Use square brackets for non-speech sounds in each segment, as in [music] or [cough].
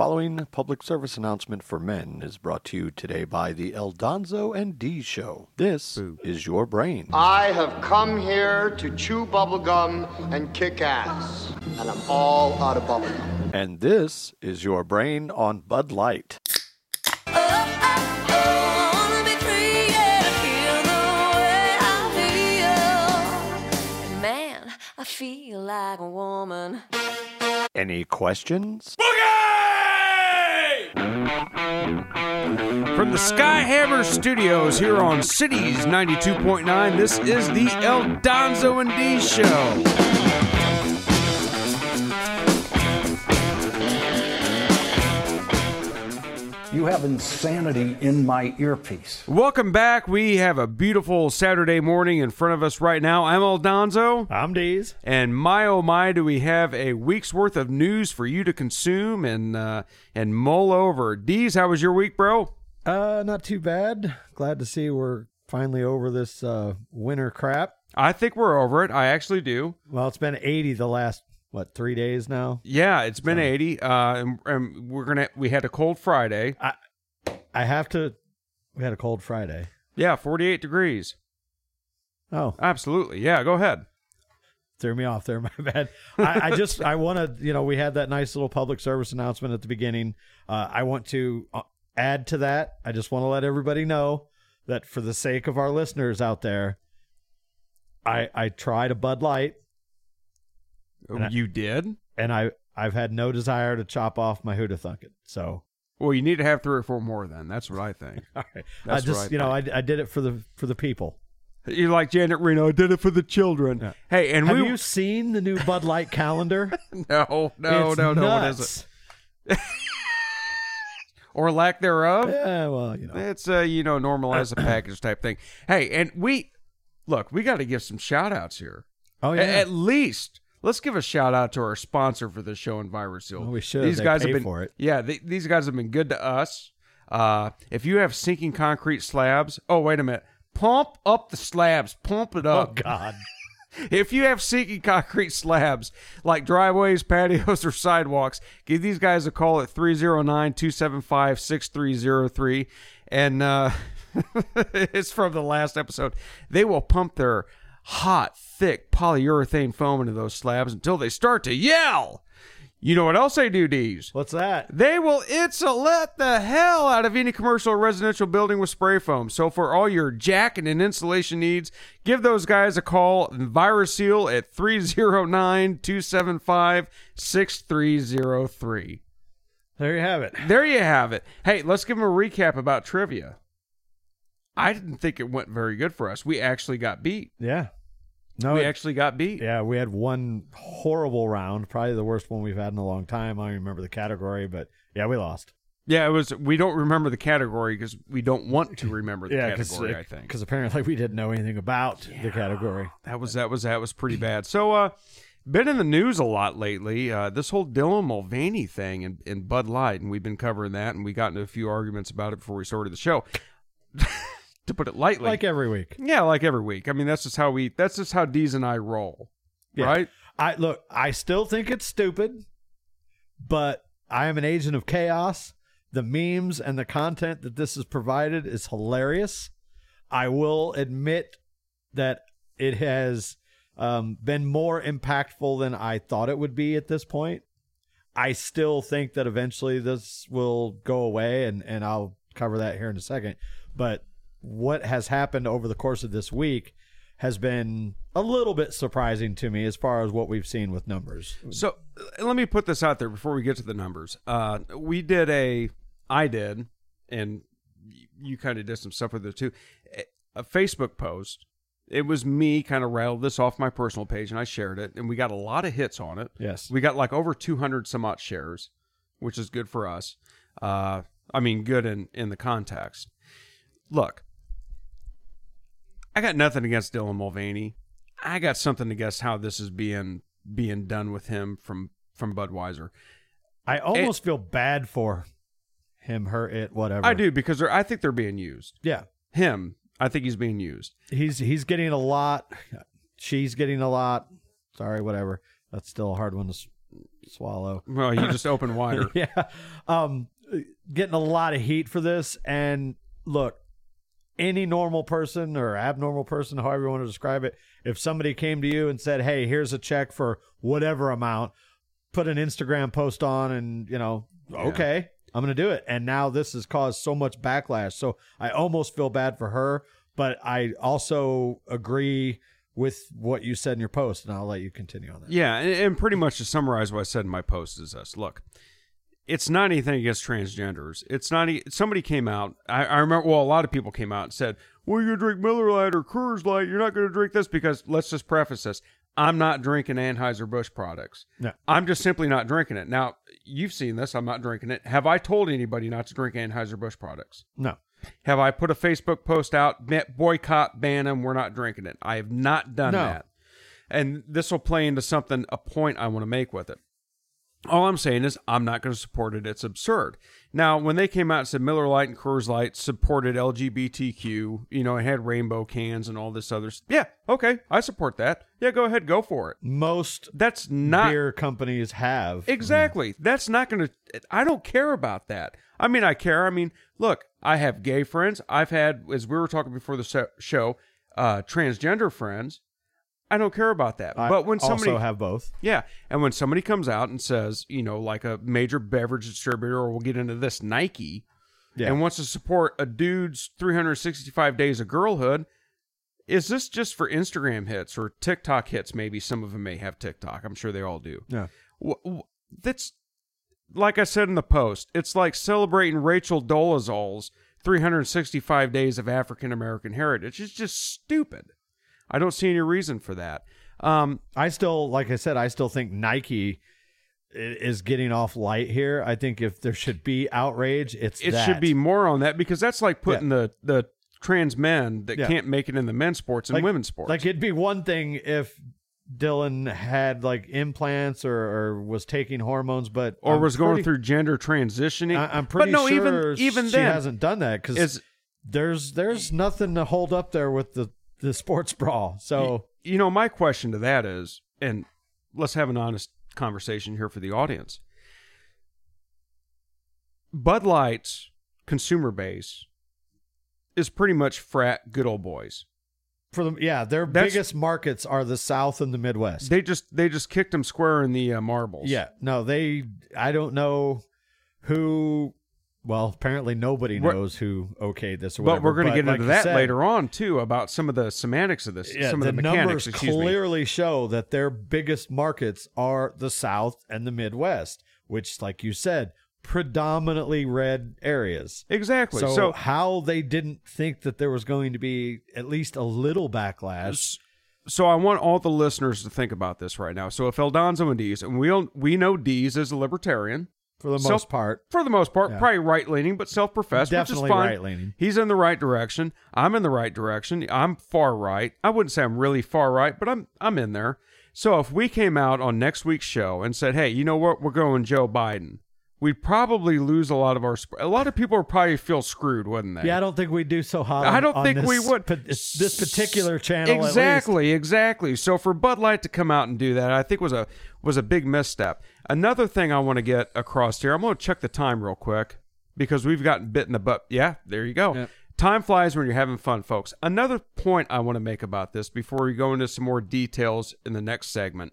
following public service announcement for men is brought to you today by the El Donzo and D Show. This is your brain. I have come here to chew bubblegum and kick ass. And I'm all out of bubblegum. And this is your brain on Bud Light. Man, I feel like a woman. Any questions? From the Skyhammer Studios here on Cities 92.9, this is the El Donzo and D Show. You have insanity in my earpiece. Welcome back. We have a beautiful Saturday morning in front of us right now. I'm El Donzo. I'm Deez. And my oh my, do we have a week's worth of news for you to consume and uh, and mull over. Deez, how was your week, bro? Uh, not too bad. Glad to see we're finally over this uh, winter crap. I think we're over it. I actually do. Well, it's been 80 the last what three days now. Yeah, it's been 80. Uh, and, and we're gonna we had a cold Friday. I I have to. We had a cold Friday. Yeah, 48 degrees. Oh, Absolutely. Yeah, go ahead. threw me off there. [laughs] My bad. I, I just I want to you know we had that nice little public service announcement at the beginning. Uh, I want to uh, add to that. I just want to let everybody know that for the sake of our listeners out there, I I tried a Bud Light Oh, I- you did? and I I've had no desire to chop off my Huda Thunkin. So Well, you need to have three or four more then. That's what I think. [laughs] all right, That's I just right, you know I, I did it for the for the people. You're like Janet Reno. I did it for the children. Yeah. Hey, and Have we you seen the new Bud Light [laughs] calendar? no, no, It's no, no. What is it? [laughs] Or lack thereof? Yeah, well, you know. It's a you know normalize the package type thing. Hey, and we look. We got to give some shout outs here. Oh A- yeah. At least let's give a shout out to our sponsor for the show, Enviro Seal. Well, we should. These They guys pay have been for it. Yeah, th- these guys have been good to us. Uh, if you have sinking concrete slabs, oh wait a minute, pump up the slabs, pump it up. oh. God. [laughs] If you have sinking concrete slabs like driveways, patios, or sidewalks, give these guys a call at 309 275 6303. And uh, [laughs] it's from the last episode. They will pump their hot, thick polyurethane foam into those slabs until they start to yell. You know what else they do, Deez? What's that? They will insulate the hell out of any commercial or residential building with spray foam. So for all your jacking and insulation needs, give those guys a call, Viruseal at 309-275-6303. There you have it. There you have it. Hey, let's give them a recap about trivia. I didn't think it went very good for us. We actually got beat. Yeah. No. we it- actually got beat. yeah, we had one horrible round, probably the worst one we've had in a long time. I don't remember the category, but yeah, we lost. Yeah, it was we don't remember the category because we don't want to remember the [laughs] yeah, category, I think. because apparently we didn't know anything about the category. That was that was that was pretty bad. So uh been in the news a lot lately. Uh this whole Dylan Mulvaney thing and, and Bud Light, and we've been covering that and we got into a few arguments about it before we started the show. [laughs] to put it lightly. Like every week. yeah, like every week. I mean that's just how we that's just how Deez and I roll. Yeah. Right? I look, I still think it's stupid, but I am an agent of chaos. The memes and the content that this has provided is hilarious. I will admit that it has um, been more impactful than I thought it would be at this point. I still think that eventually this will go away, and, and I'll cover that here in a second. But what has happened over the course of this week has been a little bit surprising to me as far as what we've seen with numbers. So let me put this out there before we get to the numbers. Uh, we did a, I did, and you kind of did some stuff with it too. a- A Facebook post. It was me kind of rattled this off my personal page, and I shared it, and we got a lot of hits on it. Yes. We got like over 200 some odd shares, which is good for us. Uh, I mean, good in in the context. Look, I got nothing against Dylan Mulvaney. I got something against how this is being being done with him from from Budweiser. I almost feel bad for him, her, it, whatever. I do because I think they're being used. Yeah. Him, I think he's being used. He's he's getting a lot. She's getting a lot. Sorry, whatever. That's still a hard one to s- swallow. [laughs] Well, you just open wider. [laughs] yeah. Um, getting a lot of heat for this. And look, any normal person or abnormal person, however you want to describe it, if somebody came to you and said, "Hey, here's a check for whatever amount," put an Instagram post on, and you know, okay, I'm going to do it. And now this has caused so much backlash. So I almost feel bad for her, but I also agree with what you said in your post, and I'll let you continue on that. Yeah, and, and pretty much to summarize what I said in my post is this: Look, it's not anything against transgenders. It's not. e- Somebody came out. I, I remember. Well, a lot of people came out and said, "Well, you drink Miller Lite or Coors Light. You're not going to drink this because." Let's just preface this: I'm not drinking Anheuser Busch products. No. I'm just simply not drinking it. Now, you've seen this. I'm not drinking it. Have I told anybody not to drink Anheuser Busch products? No. Have I put a Facebook post out, boycott, ban them, we're not drinking it? I have not done No. that. And this will play into something, a point I want to make with it. All I'm saying is I'm not going to support it. It's absurd. Now, when they came out and said Miller Lite and Coors Light supported LGBTQ, you know, it had rainbow cans and all this other s- Yeah, okay, I support that. Yeah, go ahead, go for it. Most That's not beer companies have. Exactly. That's not going to. I don't care about that. I mean, I care. I mean, look, I have gay friends. I've had, as we were talking before the show, uh, transgender friends. I don't care about that. I but when somebody, also have both. yeah, and when somebody comes out and says, you know, like a major beverage distributor, or we'll get into this Nike, Yeah. and wants to support a dude's 365 days of girlhood, is this just for Instagram hits or TikTok hits? Maybe some of them may have TikTok. I'm sure they all do. Yeah. That's like I said in the post. It's like celebrating Rachel Dolezal's 365 days of African American heritage. It's just stupid. I don't see any reason for that. Um, I still, like I said, I still think Nike is getting off light here. I think if there should be outrage, it's it that. should be more on that because that's like putting the the trans men that Yeah. can't make it in the men's sports and Like- women's sports. Like it'd be one thing if Dylan had like implants or, or was taking hormones, but or I'm was going through gender transitioning. I, I'm pretty but no, sure even even she then, hasn't done that because there's there's nothing to hold up there with the the sports brawl. So you know, my question to that is, and let's have an honest conversation here for the audience. Bud Light's consumer base is pretty much frat good old boys. for them, yeah, their That's- biggest markets are the South and the Midwest. They just they just kicked them square in the uh, marbles. Yeah, no, they. I don't know who. Well, apparently nobody We're- knows who okayed this or But we're going to get into that said, later on too about some of the semantics of this, Yeah, some of the, the, mechanics. numbers excuse me. clearly show that their biggest markets are the South and the Midwest, which, like you said, predominantly red areas. Exactly. So, So, how they didn't think that there was going to be at least a little backlash? so I want all the listeners to think about this right now. So if El Donzo and Deez, and we we know Deez is a libertarian. For the most part, for the most part, Yeah. probably right leaning, but self professed, which Definitely is fine. right-leaning. He's in the right direction. I'm in the right direction. I'm far right. I wouldn't say I'm really far right, but I'm I'm in there. So if we came out on next week's show and said, "Hey, you know what? We're going Joe Biden," we'd probably lose a lot of our. Sp- a lot of people would probably feel screwed, wouldn't they? yeah, I don't think we'd do so hot. I don't on think this we would. pa- this particular channel. Exactly, exactly. So for Bud Light to come out and do that, I think was a was a big misstep. Another thing I want to get across here, I'm going to check the time real quick because we've gotten bit in the butt. Yeah, there you go. Time flies when you're having fun, folks. Another point I want to make about this before we go into some more details in the next segment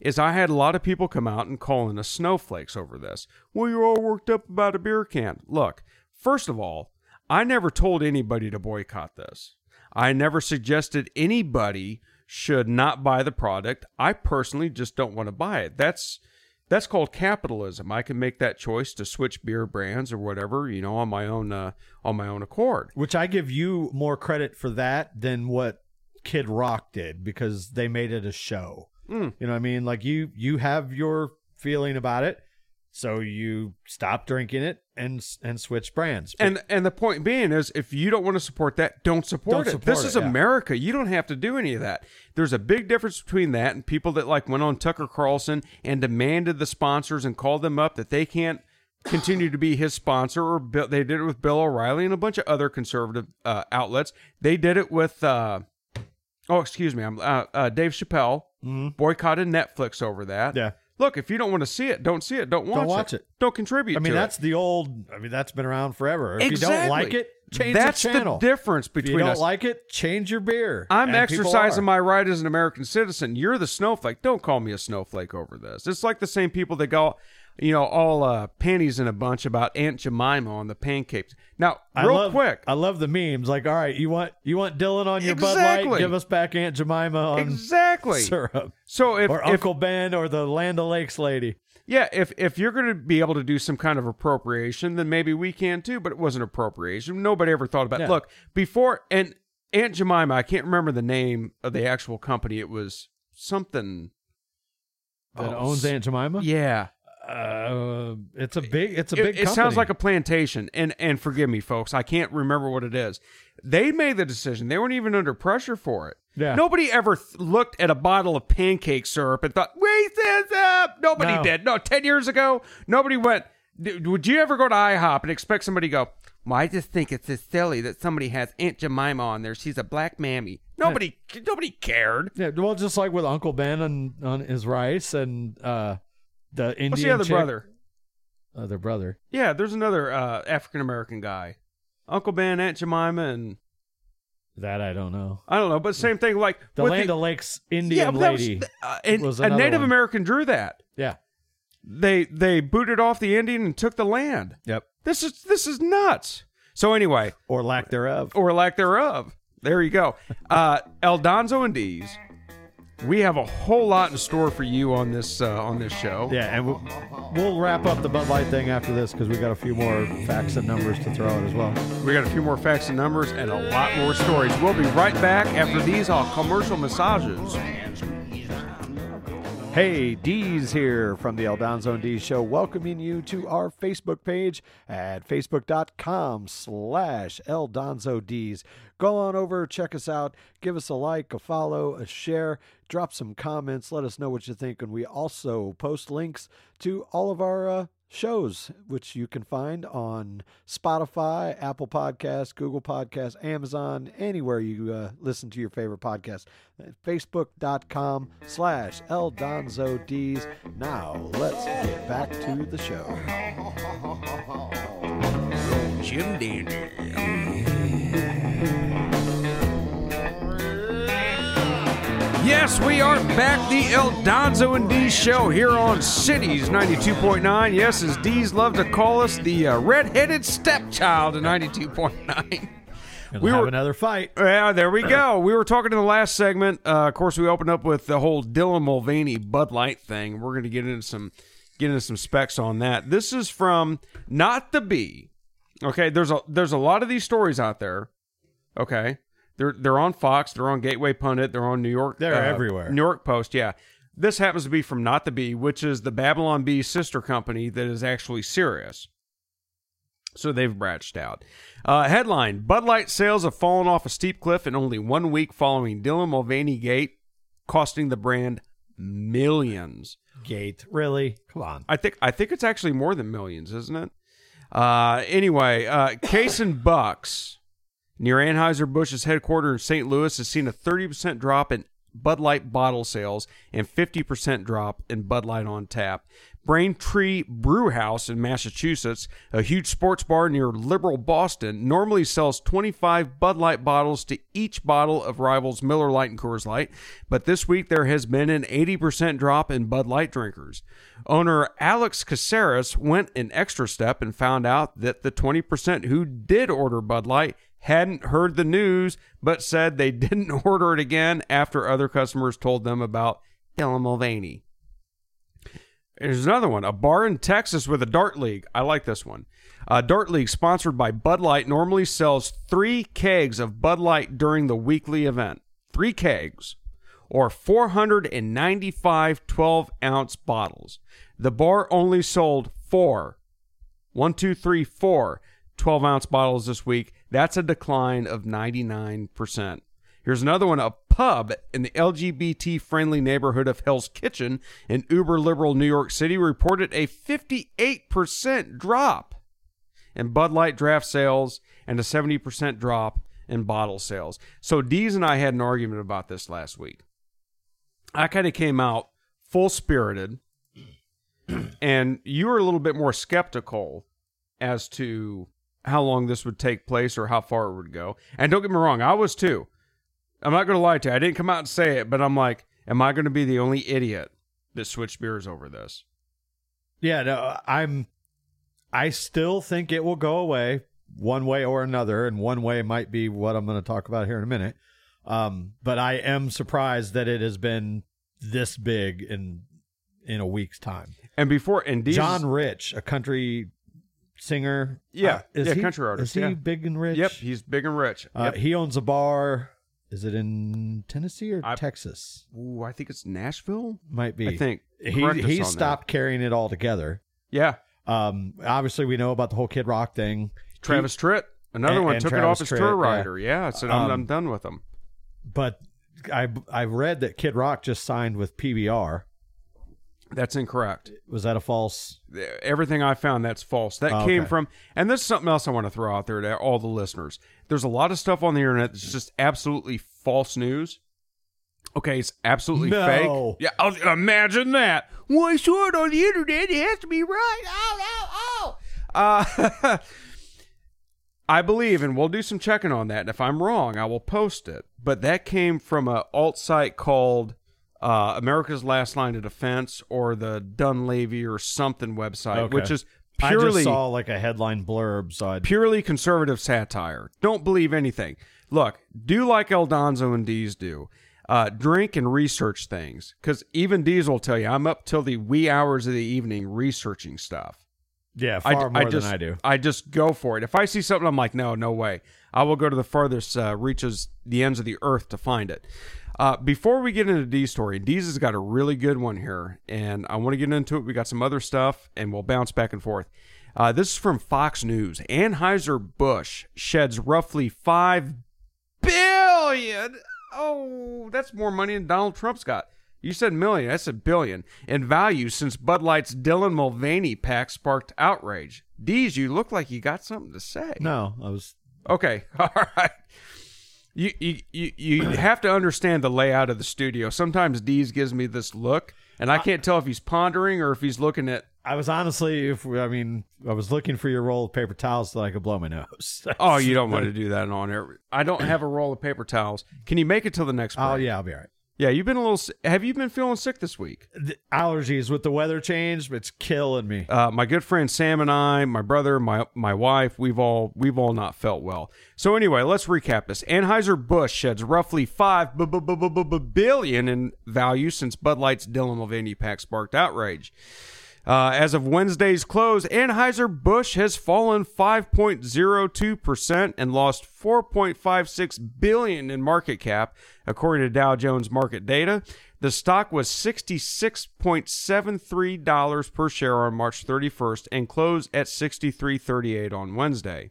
is I had a lot of people come out and calling us snowflakes over this. Well, you're all worked up about a beer can. Look, first of all, I never told anybody to boycott this. I never suggested anybody should not buy the product. I personally just don't want to buy it. That's that's called capitalism. I can make that choice to switch beer brands or whatever, you know, on my own uh, on my own accord. Which I give you more credit for that than what Kid Rock did because they made it a show. Mm. You know what I mean? Like you you have your feeling about it, so you stop drinking it and and switch brands. But And and the point being is, if you don't want to support that, don't support Don't it. support this it, is yeah. America. You don't have to do any of that. There's a big difference between that and people that like went on Tucker Carlson and demanded the sponsors and called them up that they can't continue to be his sponsor. Or Bill, they did it with Bill O'Reilly and a bunch of other conservative uh, outlets. They did it with. Uh, oh, excuse me. I'm uh, uh, Dave Chappelle boycotted Netflix over that. Mm-hmm. Yeah. Look, if you don't want to see it, don't see it. Don't watch, watch it. Don't contribute. I mean, that's it. the old. I mean, that's been around forever. If exactly. you don't like it, change That's the channel. difference if you between don't us. like it, change your beer. I'm exercising my right as an American citizen. You're the snowflake. Don't call me a snowflake over this. It's like the same people that go, you know, all uh, panties in a bunch about Aunt Jemima on the pancakes. Now, I real love, quick, I love the memes. Like, all right, you want you want Dylan on your Bud Light? Give us back Aunt Jemima on exactly. syrup, So if, or if Uncle Ben, or the Land O'Lakes lady. yeah, if if you're going to be able to do some kind of appropriation, then maybe we can too. But it wasn't appropriation. Nobody ever thought about. Yeah. Look, before and Aunt Jemima, I can't remember the name of the actual company. It was something That Oh, owns Aunt Jemima. Yeah. Uh, it's a big. It's a It- big. It, sounds company. like a plantation, and and forgive me, folks, I can't remember what it is. They made the decision. They weren't even under pressure for it. Yeah. Nobody ever th- looked at a bottle of pancake syrup and thought, "Wait this up." Nobody No. did. No, ten years ago, nobody went. Would you ever go to IHOP and expect somebody to go? Well, I just think it's just silly that somebody has Aunt Jemima on there. She's a black mammy. Nobody, nobody cared. Yeah, well, just like with Uncle Ben on on his rice and uh, the Indian. What's the other chick- brother? Other brother. Yeah, there's another uh, African American guy, Uncle Ben, Aunt Jemima, and That I don't know. I don't know, but same thing. Like The Land the, Lakes Indian but that was- lady. uh, and was a Native one. American drew that. yeah. They they booted off the Indian and took the land. Yep. This is this is nuts. So anyway, Or lack thereof. or lack thereof. There you go. Uh, El Donzo and Deez. We have a whole lot in store for you on this uh, on this show. Yeah, and we'll, we'll wrap up the Bud Light thing after this because we got a few more facts and numbers to throw out as well. We got a few more facts and numbers and a lot more stories. We'll be right back after these uh, commercial massages. Hey, Deez here from the El Donzo and Deez show, welcoming you to our Facebook page at facebook.com slash eldonzod's. Go on over, check us out, give us a like, a follow, a share, drop some comments, let us know what you think, and we also post links to all of our uh, shows, which you can find on Spotify, Apple Podcasts, Google Podcasts, Amazon, anywhere you uh, listen to your favorite podcast. Facebook.com slash eldonzods. Now, let's get back to the show. Jim Dandy. Yes, we are back. The El Donzo and Deez show here on Cities 92.9. Yes, as Deez love to call us, the uh, red-headed stepchild of 92.9. Gonna We have were- another fight. Yeah, there we [clears throat] go. We were talking in the last segment. Uh, of course, we opened up with the whole Dylan Mulvaney Bud Light thing. We're going to get into some get into some specs on that. This is from Not the Bee. Okay, there's a there's a lot of these stories out there. Okay, they're they're on Fox, they're on Gateway Pundit, they're on New York. They're uh, everywhere. New York Post. Yeah, this happens to be from Not the Bee, which is the Babylon Bee sister company that is actually serious. So they've branched out. Uh, headline Bud Light sales have fallen off a steep cliff in only one week following Dylan Mulvaney Gate, costing the brand millions. Gate. Really? Come on. I think I think it's actually more than millions, isn't it? Uh, anyway, uh, Case and Bucks near Anheuser-Busch's headquarters in St. Louis has seen a 30% drop in Bud Light bottle sales and 50% drop in Bud Light on tap. Braintree Brew House in Massachusetts, a huge sports bar near liberal Boston, normally sells 25 Bud Light bottles to each bottle of rivals Miller Lite and Coors Light, but this week there has been an 80% drop in Bud Light drinkers. Owner Alex Caceres went an extra step and found out that the 20% who did order Bud Light hadn't heard the news, but said they [laughs] didn't order it again after other customers told them about Dylan Mulvaney. There's another one. A bar in Texas with a dart league. I like this one. A dart league sponsored by Bud Light normally sells three kegs of Bud Light during the weekly event. Three kegs, or 495 12 ounce bottles. The bar only sold four. One, two, three, four 12 ounce bottles this week. That's a decline of 99%. Here's another one. A pub in the LGBT friendly neighborhood of Hell's Kitchen in uber liberal New York City reported a 58% drop in Bud Light draft sales and a 70% drop in bottle sales. So Deez and I had an argument about this last week. I kind of came out full spirited and you were a little bit more skeptical as to how long this would take place or how far it would go. And don't get me wrong, I was too. I'm not going to lie to you. I didn't come out and say it, but I'm like, am I going to be the only idiot that switched beers over this? Yeah, no, I'm. I still think it will go away one way or another, and one way might be what I'm going to talk about here in a minute. Um, but I am surprised that it has been this big in in a week's time. And before, and these, John Rich, a country singer, Yeah, uh, is yeah, he, country artist, Is he yeah. big and rich? Yep, he's big and rich. Uh, He owns a bar. Is it in Tennessee or I- Texas? Ooh, I think it's Nashville. Might be. I think he Correct he on that. stopped carrying it all together. Yeah, Um, obviously we know about the whole Kid Rock thing. Travis Tritt, another And- one, and took it Travis off his Tritt, tour yeah. rider. Yeah, so I'm, Um, I'm done with him. but I I read that Kid Rock just signed with PBR. That's incorrect. Was that a false? Everything I found that's false. That Oh, came okay. from, and this is something else I want to throw out there to all the listeners. There's a lot of stuff on the internet that's just absolutely false news. Okay, it's absolutely No. fake. Yeah, I'll, imagine that. Well, I saw it on the internet. It has to be right. Oh, oh, oh. Uh, [laughs] I believe, and we'll do some checking on that. And if I'm wrong, I will post it. But that came from a alt site called uh, America's Last Line of Defense or the Dunleavy or something website, Okay. which is I just purely saw like a headline blurb, so I purely conservative satire. Don't believe anything. Look, do like El Donzo and Deez do. Uh, drink and research things, because even Deez will tell you I'm up till the wee hours of the evening researching stuff. yeah I, far I more just, than I do. I just go for it. If I see something, I'm like, no, no way. I will go to the farthest uh, reaches, the ends of the earth to find it. Uh, before we get into Dee's story, Deez has got a really good one here, and I want to get into it. We got some other stuff, and we'll bounce back and forth. Uh, this is from Fox News. Anheuser-Busch sheds roughly five billion. Oh, that's more money than Donald Trump's got. You said million. That's a billion in value since Bud Light's Dylan Mulvaney pack sparked outrage. Deez, you look like you got something to say. No, I was. Okay. [laughs] All right. You, you you you have to understand the layout of the studio. Sometimes Deez gives me this look, and I can't tell if he's pondering or if he's looking at. I was honestly, if I mean, I was looking for your roll of paper towels so I could blow my nose. [laughs] Oh, you don't want to do that on air. I don't have a roll of paper towels. Can you make it till the next oh, break? Oh yeah, I'll be all right. Yeah, you've been a little. Have you been feeling sick this week? The allergies with the weather change, it's killing me. Uh, my good friend Sam and I, my brother, my my wife, we've all we've all not felt well. So anyway, let's recap this. Anheuser Busch sheds roughly five billion in value since Bud Light's Dylan Mulvaney pack sparked outrage. Uh, as of Wednesday's close, Anheuser-Busch has fallen 5.02% and lost 4.56 billion in market cap, according to Dow Jones market data. The stock was $66.73 per share on March 31st and closed at 63.38 on Wednesday.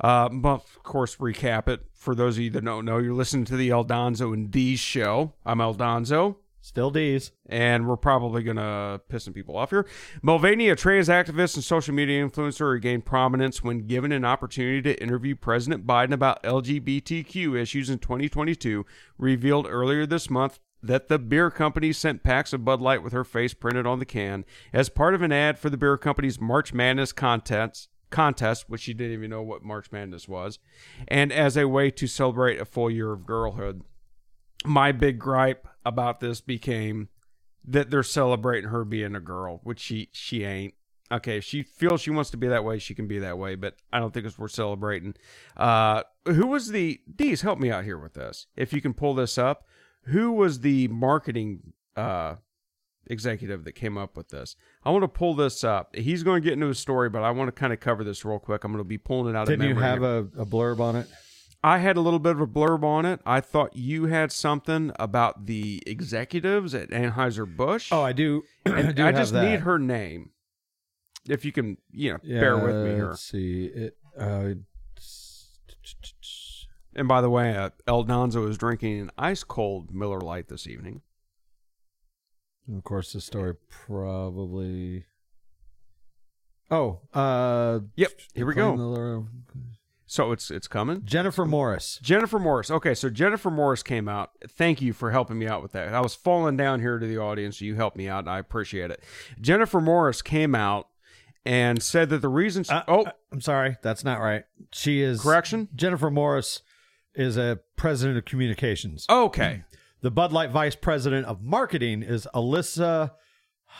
Uh, but of course, recap it for those of you that don't know. You're listening to the El Donzo and Deez show. I'm El Donzo Still Deez. and we're probably gonna piss some people off here. Mulvaney, a trans activist and social media influencer, regained prominence when given an opportunity to interview President Biden about LGBTQ issues in 2022. Revealed earlier this month that the beer company sent packs of Bud Light with her face printed on the can as part of an ad for the beer company's March Madness contest. Contest, which she didn't even know what March Madness was, and as a way to celebrate a full year of girlhood my big gripe about this became that they're celebrating her being a girl, which she she ain't. Okay, if she feels she wants to be that way, she can be that way, but I don't think it's worth celebrating. Uh, who was the Deez? Help me out here with this, if you can pull this up. Who was the marketing uh, executive that came up with this? I want to pull this up. He's going to get into his story, but I want to kind of cover this real quick. I'm going to be pulling it out Didn't of you have a, a blurb on it? I had a little bit of a blurb on it. I thought you had something about the executives at Anheuser Busch. Oh, I do. [clears throat] I, do I just that. need her name. If you can, you know, Yeah, bear with me here. Let's see. It. Uh, And by the way, uh, El Donzo is drinking an ice cold Miller Lite this evening. of course, the story probably. Oh, uh, Yep, here we go. So it's it's coming. Jennifer Morris. Jennifer Morris. Okay, so Jennifer Morris came out. Thank you for helping me out with that. I was falling down here to the audience. You helped me out, I appreciate it. Jennifer Morris came out and said that the reason. She, Uh, oh, uh, I'm sorry, that's not right. She is Correction? Jennifer Morris is a president of communications. okay. The Bud Light vice president of marketing is Alyssa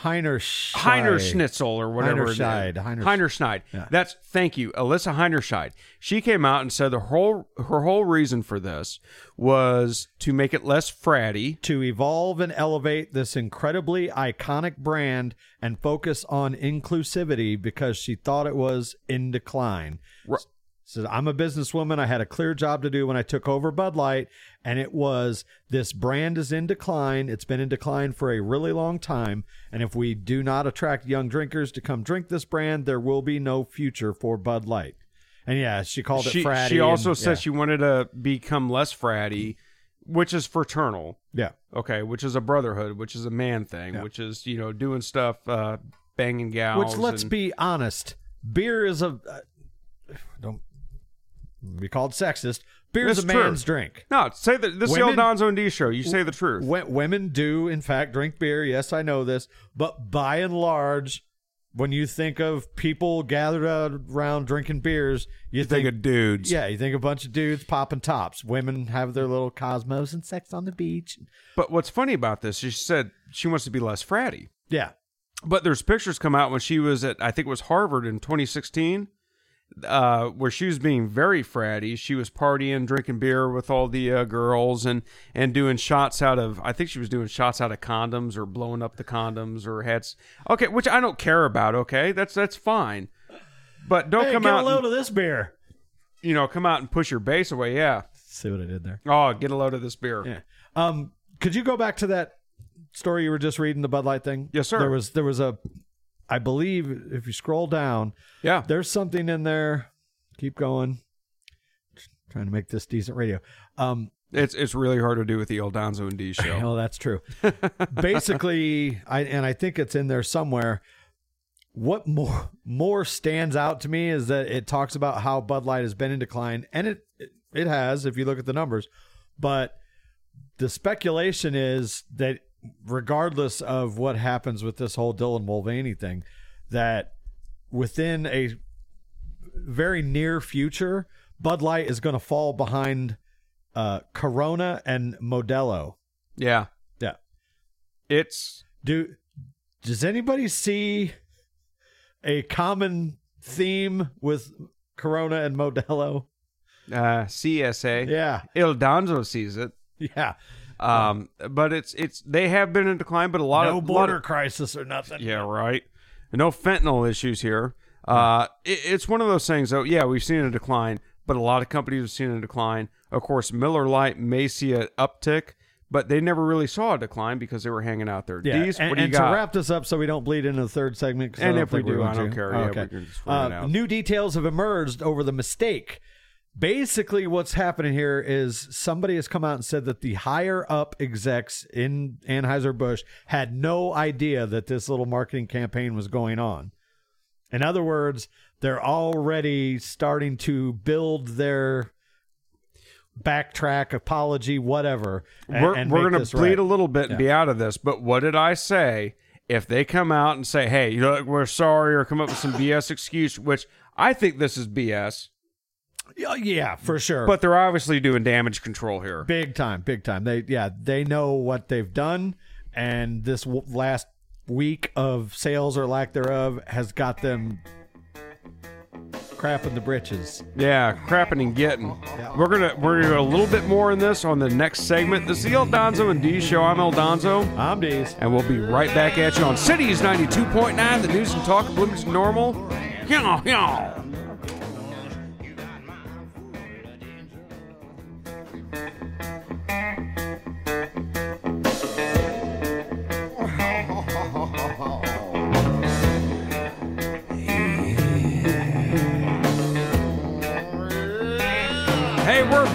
Heinerscheid. Heinerschnitzel or whatever. Heinerscheid. Heiner- Heinerscheid. Yeah. That's thank you, Alyssa Heinerscheid. She came out and said the whole her whole reason for this was to make it less fratty. to evolve and elevate this incredibly iconic brand and focus on inclusivity because she thought it was in decline. Ru- Said, I'm a businesswoman. I had a clear job to do when I took over Bud Light, and it was this brand is in decline. It's been in decline for a really long time. And if we do not attract young drinkers to come drink this brand, there will be no future for Bud Light. And yeah, she called it She fratty. she also and- said yeah. she wanted to become less fratty, which is fraternal. yeah. Okay, which is a brotherhood, which is a man thing, Yeah. which is you know doing stuff, uh, banging gals. Which let's and- be honest, beer is a be called sexist. Beer is a true. man's drink. no. Say that this is the Women- old Donzo and D show. You say the truth. W- women do, in fact, drink beer. Yes, I know this, but by and large, when you think of people gathered around drinking beers, you, think of dudes. Yeah, you think a bunch of dudes popping tops. Women have their little cosmos and sex on the beach. But what's funny about this? She said she wants to be less fratty. Yeah, But there's pictures come out when she was at I think it was Harvard in 2016, uh, where she was being very fratty. She was partying, drinking beer with all the uh, girls, and and doing shots out of I think she was doing shots out of condoms or blowing up the condoms or had s- okay, which I don't care about. Okay, that's that's fine. But don't hey, come get out, a load and, of this beer. you know, come out and push your base away. Yeah. See what I did there? Oh, get a load of this beer. Yeah. Um, could you go back to that story you were just reading, the Bud Light thing? Yes, sir. There was there was a, I believe if you scroll down, Yeah. there's something in there. Keep going. Trying to make this decent radio. Um, It's it's really hard to do with the old Donzo and D [laughs] show. oh, that's true. [laughs] Basically, I and I think it's in there somewhere. What more more stands out to me is that it talks about how Bud Light has been in decline, and it it has if you look at the numbers. But the speculation is that regardless of what happens with this whole Dylan Mulvaney thing, that within a very near future, Bud Light is going to fall behind uh, Corona and Modelo. Yeah. Yeah. It's Do does anybody see a common theme with Corona and Modelo? uh, CSA. Yeah, El Donzo sees it. [laughs] yeah. Um, but it's it's they have been in decline, but a lot no of border lot of- crisis or nothing. yeah, right. No fentanyl issues here. Uh, it, it's one of those things. though. yeah, we've seen a decline, but a lot of companies have seen a decline. Of course, Miller Lite may see an uptick, but they never really saw a decline because they were hanging out there. Yeah, Deez, and, what do you and got? to wrap this up so we don't bleed into the third segment. And if we do, I don't to. care. Oh, Yeah, okay. we can just Uh, out. new details have emerged over the mistake. Basically, what's happening here is somebody has come out and said that the higher up execs in Anheuser-Busch had no idea that this little marketing campaign was going on. In other words, they're already starting to build their backtrack, apology, whatever. and- we're and we're going to bleed right. a little bit and be out of this. But what did I say? If they come out and say, "Hey, look, we're sorry," or come up with some BS excuse, which I think this is BS, Yeah, Yeah, for sure. but they're obviously doing damage control here. Big time, big time. They yeah, they know what they've done, and this w- last week of sales or lack thereof has got them crapping the britches. Yeah, crapping and getting. We're gonna we're gonna do a little bit more in this on the next segment. This is the El Donzo and D Show. I'm El Donzo. I'm Deez. And we'll be right back at you on Cities 92.9, the news and talk of Bloomington Normal. Yaw, yaw.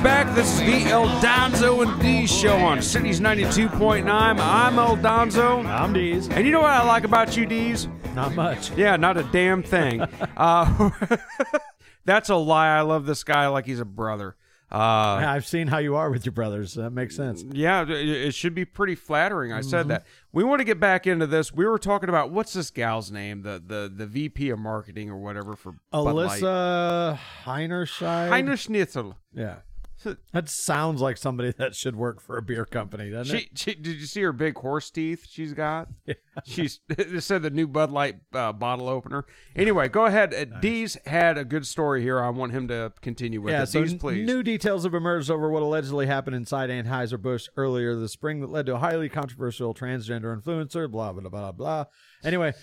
Back. This is the El Donzo and D show on Cities 92.9. I'm El Donzo. I'm Deez. And you know what I like about you, Deez? Not much. Yeah, not a damn thing. [laughs] uh, [laughs] That's a lie. I love this guy like he's a brother. Uh, I've seen how you are with your brothers. That makes sense. yeah, it- should be pretty flattering. I Mm-hmm. said that. We want to get back into this. We were talking about what's this gal's name, the the the VP of marketing or whatever for Alyssa Heinerscheid. Heiner Schnitzel. Yeah. [laughs] That sounds like somebody that should work for a beer company, doesn't She, she did you see her big horse teeth she's got? [laughs] She's [laughs] it said the new Bud Light uh, bottle opener. Anyway, go ahead. Uh, Deez had a good story here. I want him to continue with yeah, it. so Deez, please. new details have emerged over what allegedly happened inside Anheuser-Busch earlier this spring that led to a highly controversial transgender influencer, blah, blah, blah, blah. Anyway,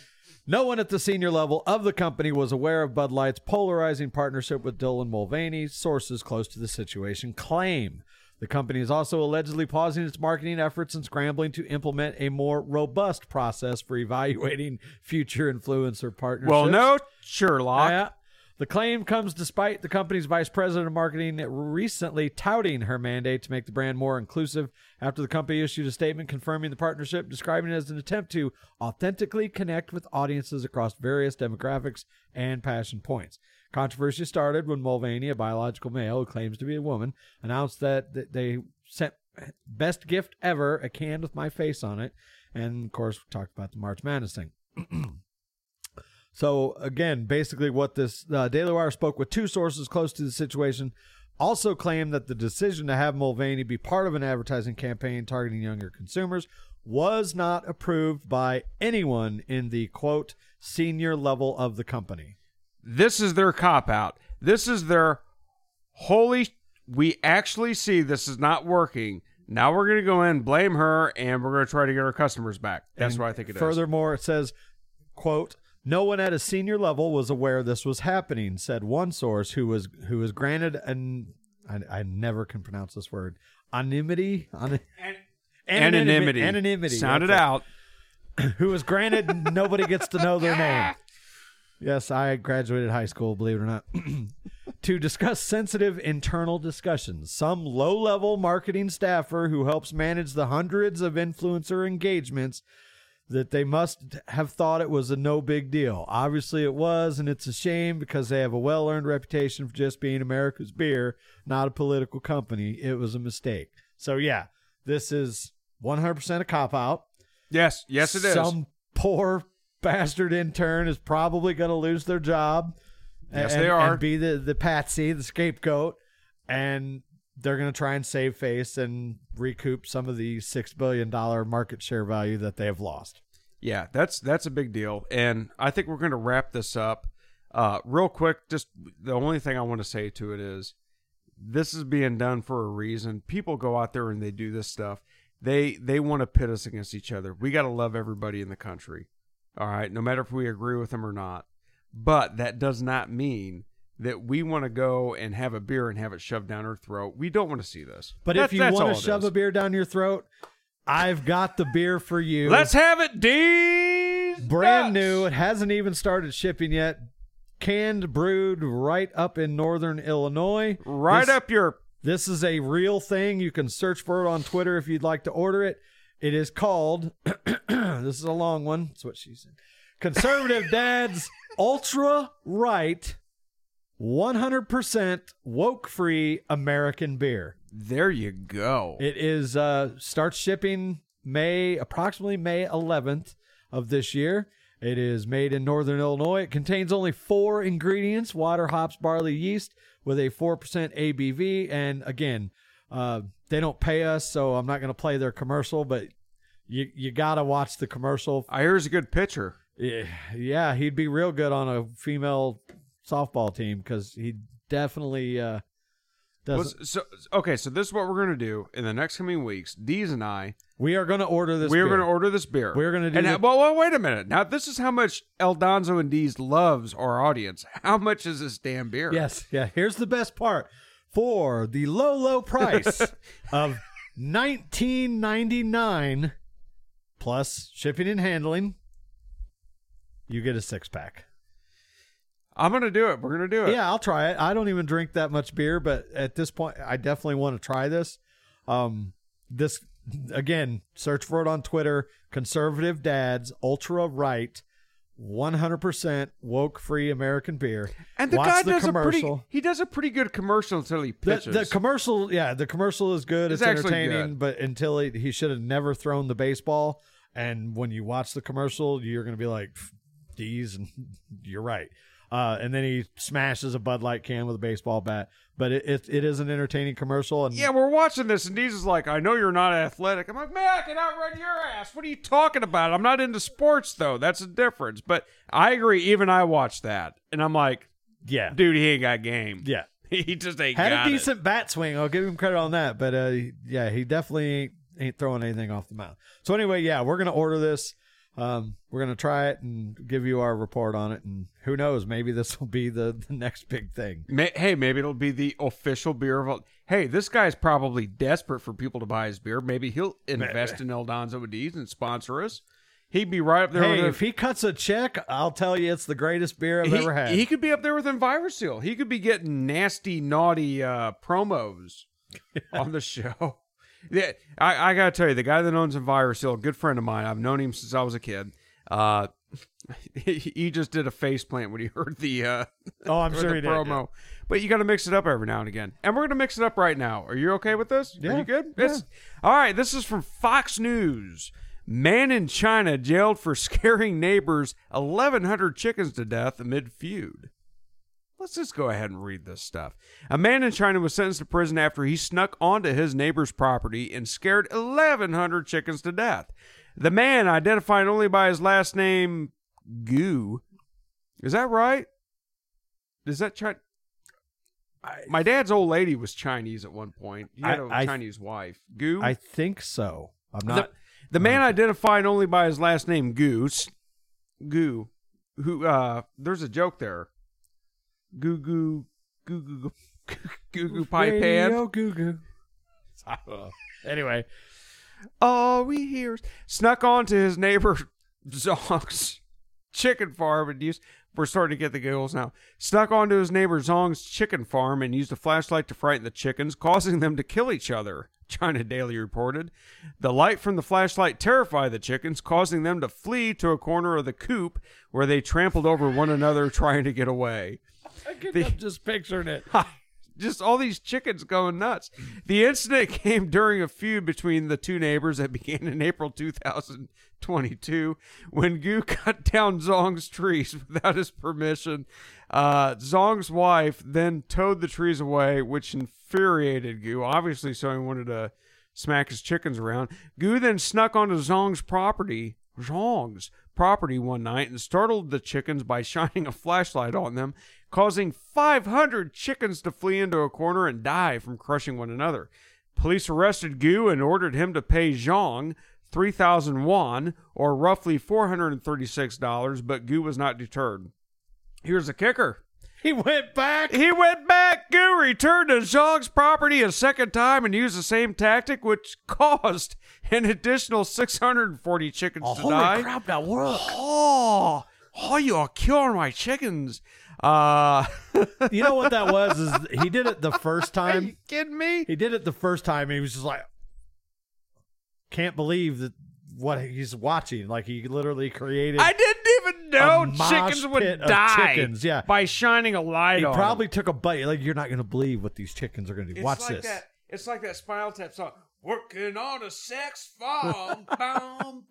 no one at the senior level of the company was aware of Bud Light's polarizing partnership with Dylan Mulvaney, sources close to the situation claim. The company is also allegedly pausing its marketing efforts and scrambling to implement a more robust process for evaluating [laughs] future influencer partnerships. well, no, Sherlock. Yeah. The claim comes despite the company's vice president of marketing recently touting her mandate to make the brand more inclusive after the company issued a statement confirming the partnership, describing it as an attempt to authentically connect with audiences across various demographics and passion points. Controversy started when Mulvaney, a biological male who claims to be a woman, announced that they sent best gift ever, a can with my face on it. And of course, we talked about the March Madness thing. [clears throat] So again, basically, what this uh, Daily Wire spoke with two sources close to the situation, also claimed that the decision to have Mulvaney be part of an advertising campaign targeting younger consumers was not approved by anyone in the quote senior level of the company. This is their cop out. This is their holy. We actually see this is not working. Now we're going to go in, blame her, and we're going to try to get our customers back. That's And what I think it is. Furthermore, it says, quote, no one at a senior level was aware this was happening, said one source who was who was granted an I, I never can pronounce this word. Anonymity? An, anonymity. Anonymity. Sound it out. [clears throat] Who was granted nobody gets to know their [laughs] name. Yes, I graduated high school, believe it or not, [clears throat] to discuss sensitive internal discussions. Some low level marketing staffer who helps manage the hundreds of influencer engagements that they must have thought it was a no big deal. Obviously, it was, and it's a shame because they have a well earned reputation for just being America's beer, not a political company. It was a mistake. So, yeah, this is 100% a cop out. Yes, yes, it is. Some poor bastard intern is probably going to lose their job. Yes, and, they are. And be the, the patsy, the scapegoat. And they're going to try and save face and recoup some of the $6 billion market share value that they have lost. Yeah, that's that's a big deal, and I think we're going to wrap this up uh, real quick. Just the only thing I want to say to it is, this is being done for a reason. People go out there and they do this stuff. They they want to pit us against each other. We got to love everybody in the country. All right, no matter if we agree with them or not. But that does not mean that we want to go and have a beer and have it shoved down our throat. We don't want to see this. But That's- if you want to shove is. a beer down your throat, I've got the beer for you. let's have it, Deez. brand Nuts. new. It hasn't even started shipping yet. Canned, brewed right up in northern Illinois. right This- up your This is a real thing. You can search for it on Twitter if you'd like to order it. It is called. [clears throat] this is a long one. That's what she said. Conservative [laughs] Dad's Ultra Right, 100% woke free American beer. There you go. It is uh starts shipping May approximately May 11th of this year. It is made in Northern Illinois. It contains only four ingredients: water, hops, barley, yeast, with a four percent ABV. And again, uh, they don't pay us, so I'm not going to play their commercial. But you you gotta watch the commercial. I hear he's a good pitcher. Yeah, yeah, he'd be real good on a female softball team because he definitely uh, Well, does. so okay, so this is what we're gonna do in the next coming weeks. Deez and I, we are going to order this. we're beer. gonna order this beer. We're gonna do And the- well, well, wait a minute. Now this is how much El Donzo and Deez loves our audience. [laughs] How much is this damn beer? Yes, yeah. Here's the best part. For the low, low price [laughs] of nineteen ninety nine plus shipping and handling, you get a six pack. I'm gonna do it. We're gonna do it. Yeah, I'll try it. I don't even drink that much beer, but at this point, I definitely want to try this. Um, this again, search for it on Twitter. Conservative Dads Ultra Right, 100% woke free American beer. And the Watch guy the does a pretty he does a pretty good commercial until he The, pitches. the commercial, yeah, the commercial is good. It's It's, entertaining, good. but until he, he should have never thrown the baseball. And when you watch the commercial, you're going to be like, "These," and [laughs] you're right. Uh, and then he smashes a Bud Light can with a baseball bat. But it, it, it is an entertaining commercial. And yeah, we're watching this, and Deez is like, "I know you're not athletic." I'm like, "Man, I can outrun your ass." What are you talking about? I'm not into sports, though. That's the difference. But I agree. Even I watched that, and I'm like, yeah, "Dude, he ain't got game. yeah. [laughs] he just ain't Had got a it." decent bat swing. I'll give him credit on that. But uh, yeah, he definitely ain't, ain't throwing anything off the mound. So anyway, yeah, we're gonna order this. Um, we're gonna try it and give you our report on it. And who knows, maybe this will be the, [laughs] the next big thing. May, hey, maybe it'll be the official beer of. all- Hey, this guy's probably desperate for people to buy his beer. Maybe he'll invest in El Deez and sponsor us. He'd be right up there Hey, with if he cuts a check, I'll tell you it's the greatest beer I've he, ever had. he could be up there with Enviroseal. He could be getting nasty, naughty uh, promos [laughs] on the show. Yeah, I, I gotta tell you, the guy that owns Enviroseal, a good friend of mine. I've known him since I was a kid. Uh, [laughs] he, just did a face plant when he heard the uh, [laughs] oh, I'm sure the he did. promo. But you got to mix it up every now and again, and we're gonna mix it up right now. Are you okay with this? Are Yeah, you good? It's- all right. This is from Fox News. Man in China jailed for [laughs] scaring neighbors 1,100 chickens to death amid feud. Let's just go ahead and read this stuff. A man in China was sentenced to prison after he snuck onto his neighbor's property and scared 1,100 chickens to death. The man, identified only by his last name, Gu. Is that right? Is that Chi- My dad's old lady was Chinese at one point. He had a I- I- Chinese wife. Gu. I think so. I'm not. the man identified only by his last name, Goose. Goo. Who? Uh, there's a joke there. Goo goo goo goo goo [laughs] goo goo pie pan. Goo Goo. Anyway, All we hear is snuck onto his neighbor [laughs] Zhong's chicken farm and used. We're starting to get the giggles now. Snuck onto his neighbor Zhong's chicken farm and used a flashlight to frighten the chickens, causing them to kill each other. [laughs] China Daily reported. The light from the flashlight terrified the chickens, causing them to flee to a corner of the coop where they trampled over one another trying to get away. [laughs] I'm just picturing it. [laughs] just all these chickens going nuts. The incident [laughs] came during a feud between the two neighbors that began in April 2022 when Gu cut down Zhong's trees without his permission. Uh, Zhong's wife then towed the trees away, which infuriated Gu, obviously, so he wanted to smack his chickens around. Gu then snuck onto Zhong's property, Zhong's property one night and startled the chickens by shining a flashlight on them, causing 500 chickens to flee into a corner and die from crushing one another. Police arrested Gu and ordered him to pay Zhang 3,000 won, or roughly $436, but Gu was not deterred. Here's the kicker. He went back. He went back. Gu returned to Zhang's property a second time and used the same tactic, which [laughs] caused an additional 640 chickens oh, to die. Holy crap, that worked. Oh, oh, you are killing my chickens. Uh, [laughs] You know what that was? Is he did it the first are you time. kidding me? He did it the first time. And he was just like, can't believe that what he's watching. Like he literally created. I didn't even know chickens would die chickens, yeah. by shining a light he on probably them. took a bite. Like you're not going to believe what these chickens are going to do. It's Watch like this. That, it's like that Spinal Tap song. Working on a sex farm, [laughs] bum,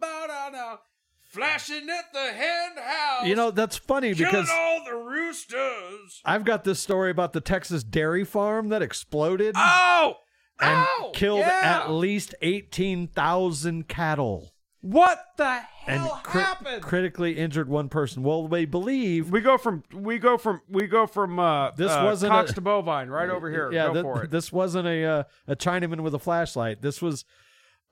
flashing at the hen house. You know that's funny killing because all the roosters. I've got this story about the Texas dairy farm that exploded Oh, and oh, killed yeah. at least eighteen thousand cattle What the and hell cri- happened? critically injured one person. Well, they believe we go from we go from we go from uh, This uh, wasn't Cox a- to bovine right over here. Yeah, go th- for it. this wasn't a uh, a Chinaman with a flashlight. This was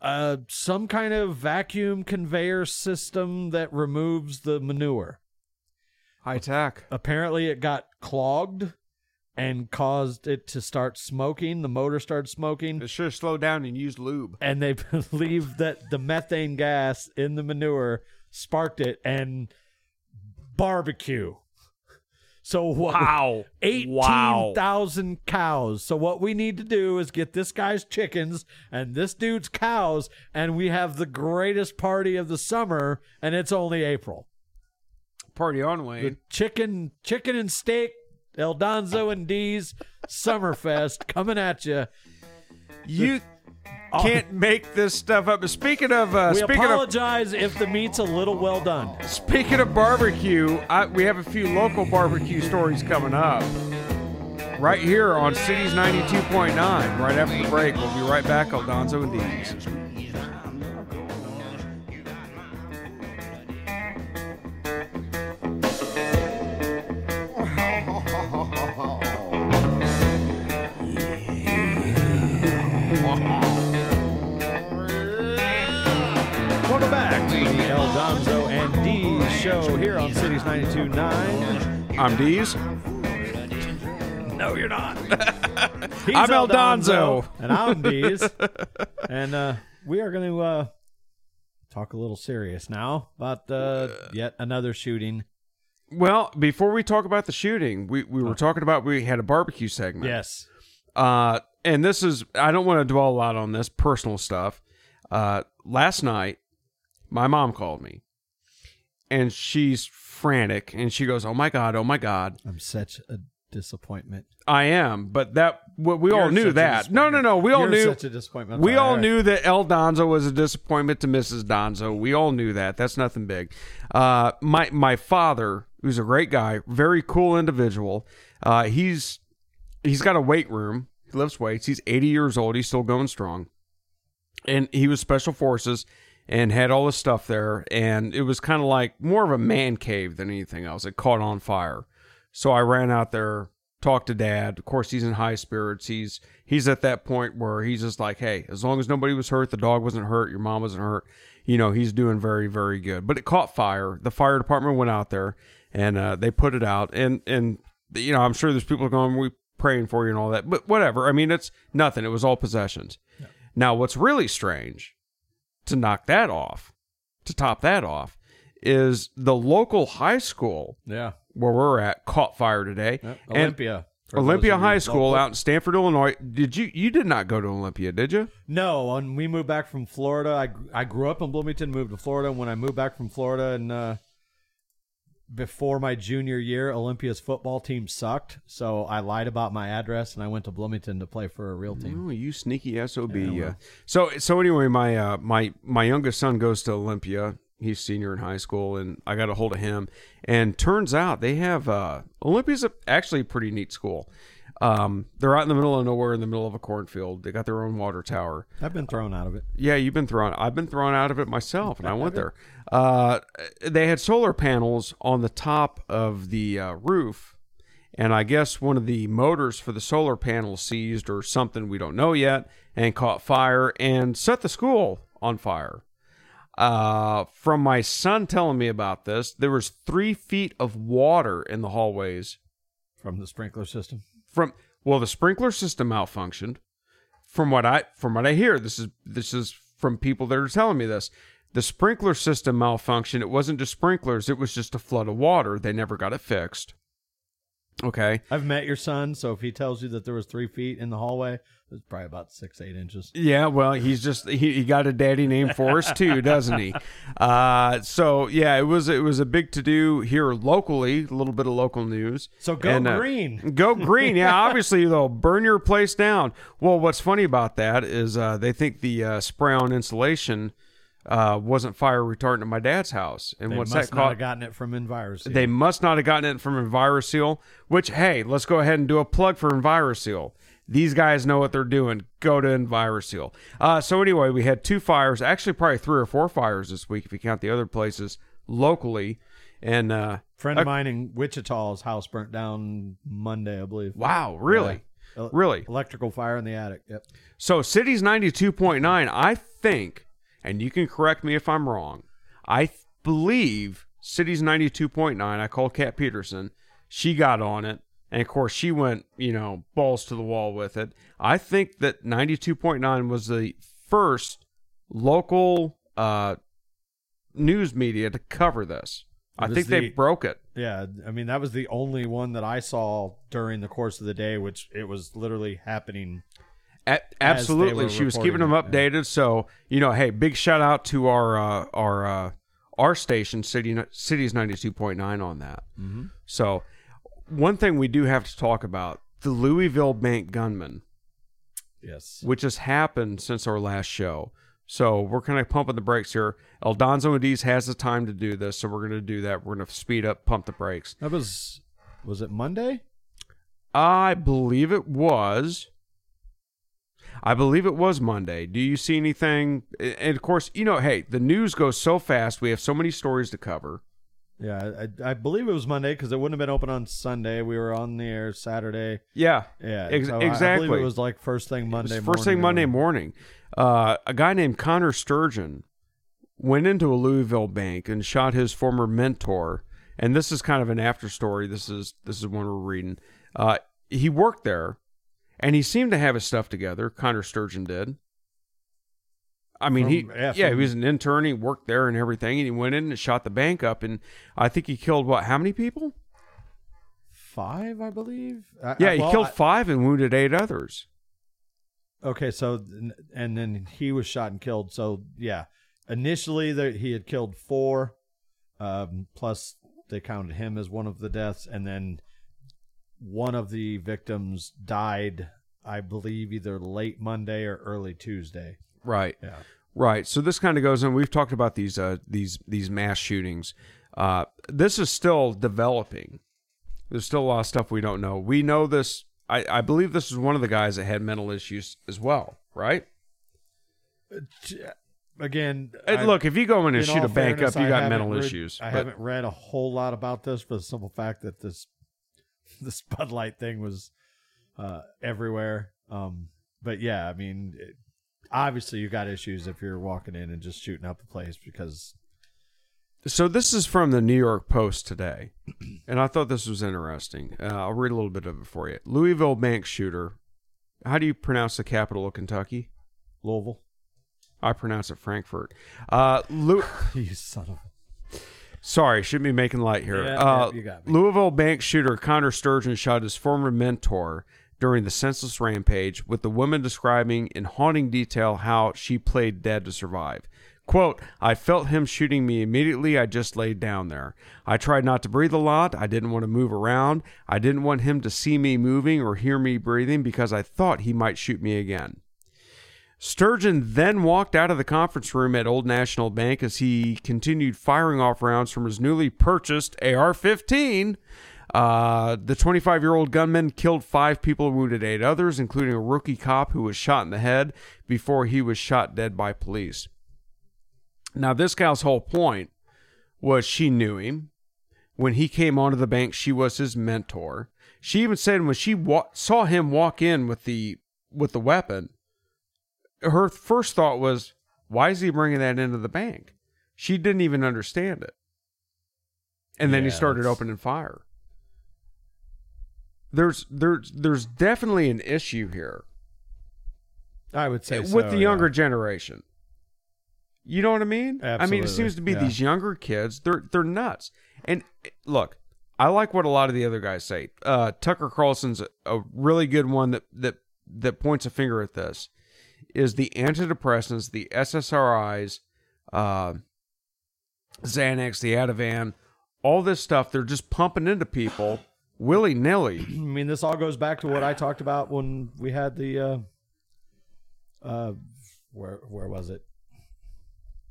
uh, some kind of vacuum conveyor system that removes the manure. High tech. Apparently, it got clogged and caused it to start smoking. The motor started smoking, It should have slowed down and used lube. and they [laughs] believe that the methane gas in the manure sparked it and barbecue. So? Wow. Eighteen thousand cows. So what we need to do is get this guy's chickens and this dude's cows, and we have the greatest party of the summer, and it's only April. Party on, the Wayne. chicken, chicken and steak, El Donzo and Deez Summerfest coming at you. You can't make this stuff up. Speaking of uh, We speaking of apologize if the meat's a little well done. speaking of barbecue, I, we have a few local barbecue stories coming up. Right here on Cities 92.9, right after the break. We'll be right back, El Donzo and Deez. Donzo and Deez show here on Cities 92.9. I'm Deez. No, you're not. [laughs] I'm El Donzo. and I'm Deez. and uh, we are going to uh, talk a little serious now about uh, yet another shooting. Well, before we talk about the shooting, we, we were talking about we had a barbecue segment. Yes. Uh, and this is I don't want to dwell a lot on this personal stuff. Uh, last night, my mom called me, and she's frantic, and she goes, "Oh my god, oh my god, I'm such a disappointment. I am." But that we, we all knew that. No, no, no, we all You're knew. such a disappointment. We all knew that El Donzo was a disappointment to Mrs. Donzo. We all knew that. That's nothing big. Uh, my my father, who's a great guy, very cool individual. Uh, he's he's got a weight room. He lifts weights. He's 80 years old. He's still going strong. And he was special forces and had all this stuff there. And it was kind of like more of a man cave than anything else. It caught on fire. So I ran out there, talked to dad. Of course, he's in high spirits. He's he's at that point where he's just like, hey, as long as nobody was hurt, the dog wasn't hurt, your mom wasn't hurt, you know, he's doing very, very good. But it caught fire. The fire department went out there and uh, they put it out. And and you know, I'm sure there's people going, we praying for you and all that. But whatever. I mean, it's nothing. It was all possessions. Now, what's really strange to knock that off, to top that off, is the local high school Yeah. where we're at caught fire today. Yep. Olympia. Olympia High School out in Stanford, Illinois. Did you you did not go to Olympia, did you? No, when we moved back from Florida, I I grew up in Bloomington, moved to Florida. When I moved back from Florida, and uh, before my junior year, Olympia's football team sucked, so I lied about my address and I went to Bloomington to play for a real team. Oh, you sneaky sob. Yeah. So so anyway, my uh my my youngest son goes to Olympia. He's senior in high school, and I got a hold of him. And turns out they have uh Olympia's a, actually a pretty neat school. Um, they're out in the middle of nowhere, in the middle of a cornfield. They got their own water tower. I've been thrown out of it. Yeah, you've been thrown. I've been thrown out of it myself, and I went [laughs] there. Uh, they had solar panels on the top of the uh, roof, and I guess one of the motors for the solar panels seized or something we don't know yet, and caught fire and set the school on fire. Uh, from my son telling me about this, there was three feet of water in the hallways From the sprinkler system. from well the sprinkler system malfunctioned from what i from what i hear this is this is from people that are telling me this the sprinkler system malfunctioned it wasn't just sprinklers it was just a flood of water they never got it fixed okay I've met your son, so if he tells you that there was three feet in the hallway, it's probably about six, eight inches. yeah well he's just he, he got a daddy name for us too doesn't he [laughs] uh so yeah it was it was a big to do here locally a little bit of local news So go And, uh, green. Go [laughs] green. Yeah, obviously they'll burn your place down. Well, what's funny about that is uh, they think the uh, spray on insulation uh, wasn't fire retardant at my dad's house. And They what's must that not called? have gotten it from Envirus. They must not have gotten it from EnviroSeal, which, hey, let's go ahead and do a plug for EnviroSeal. These guys know what they're doing. Go to EnviroSeal. Uh, so, anyway, we had two fires, actually, probably three or four fires this week if you count the other places locally. And uh, friend of mine in Wichita's house burnt down Monday, I believe. wow, really? Yeah. Really? Electrical fire in the attic. Yep. So Cities 92.9, I think, and you can correct me if I'm wrong, I th- believe City's 92.9, I called Kat Peterson, she got on it, and of course she went, you know, balls to the wall with it. I think that 92.9 was the first local uh, news media to cover this. I think they broke it. Yeah, I mean that was the only one that I saw during the course of the day, which it was literally happening. A- absolutely, she was keeping them it, updated. So you know, hey, big shout out to our uh, our uh, our station, City City's ninety two point nine on that. So, one thing we do have to talk about the Louisville bank gunman, Yes. which has happened since our last show. So we're kind of pumping the brakes here. El Donzo Adiz has the time to do this, so we're going to do that. We're going to speed up, pump the brakes. That was was it Monday? I believe it was. I believe it was Monday. Do you see anything? And of course, you know, hey, the news goes so fast. We have so many stories to cover. Yeah, I, I believe it was Monday because it wouldn't have been open on Sunday. We were on the air Saturday. Yeah, Yeah, ex- so exactly. I believe it was like first thing Monday. first thing morning Monday morning. Uh, a guy named Connor Sturgeon went into a Louisville bank and shot his former mentor. And this is kind of an after story. This is this is one we're reading. Uh, he worked there, and he seemed to have his stuff together. Connor Sturgeon did. I mean, he From- yeah, he was an intern. He worked there and everything, and he went in and shot the bank up. And I think he killed what? How many people? Five, I believe. I- Yeah, I- he well, killed I- five and wounded eight others. Okay, so and then he was shot and killed. So yeah, initially there, he had killed four, um, plus they counted him as one of the deaths, and then one of the victims died, I believe, either late Monday or early Tuesday. Right. Yeah. Right. So this kind of goes on. We've talked about these uh, these these mass shootings. Uh, this is still developing. There's still a lot of stuff we don't know. We know this. I, I believe this is one of the guys that had mental issues as well. Right. Again, And look, if you go in and in shoot a bank fairness, up, you got mental read- issues. I But- haven't read a whole lot about this for the simple fact that this [laughs] this Bud Light thing was uh, everywhere. Um, but yeah, I mean, it, obviously you got issues if you're walking in and just shooting up the place because So this is from the New York Post today, and I thought this was interesting. Uh, I'll read a little bit of it for you. Louisville bank shooter. How do you pronounce the capital of Kentucky? Louisville. I pronounce it Frankfurt. Uh, Lou- [laughs] you son of. Sorry, shouldn't be making light here. Yeah, uh, yeah, you got me. Louisville bank shooter Connor Sturgeon shot his former mentor during the senseless rampage, with the woman describing in haunting detail how she played dead to survive. Quote, I felt him shooting me immediately. I just laid down there. I tried not to breathe a lot. I didn't want to move around. I didn't want him to see me moving or hear me breathing because I thought he might shoot me again. Sturgeon then walked out of the conference room at Old National Bank as he continued firing off rounds from his newly purchased AR 15. Uh, the 25 year old gunman killed five people and wounded eight others, including a rookie cop who was shot in the head before he was shot dead by police. Now, this gal's whole point was she knew him. When he came onto the bank, she was his mentor. She even said when she wa- saw him walk in with the with the weapon, her first thought was, "Why is he bringing that into the bank?" She didn't even understand it. And then he started that's- opening fire. There's there's there's definitely an issue here I would say with so, the yeah. younger generation. You know what I mean? I mean, it seems to be yeah. these younger kids. They're they're nuts. And look, I like what a lot of the other guys say. Uh, Tucker Carlson's a, a really good one that that that points a finger at this. Is the antidepressants, the SSRIs, uh, Xanax, the Ativan, all this stuff? They're just pumping into people willy nilly. [clears throat] I mean, this all goes back to what I talked about when we had the uh, uh, where where was it?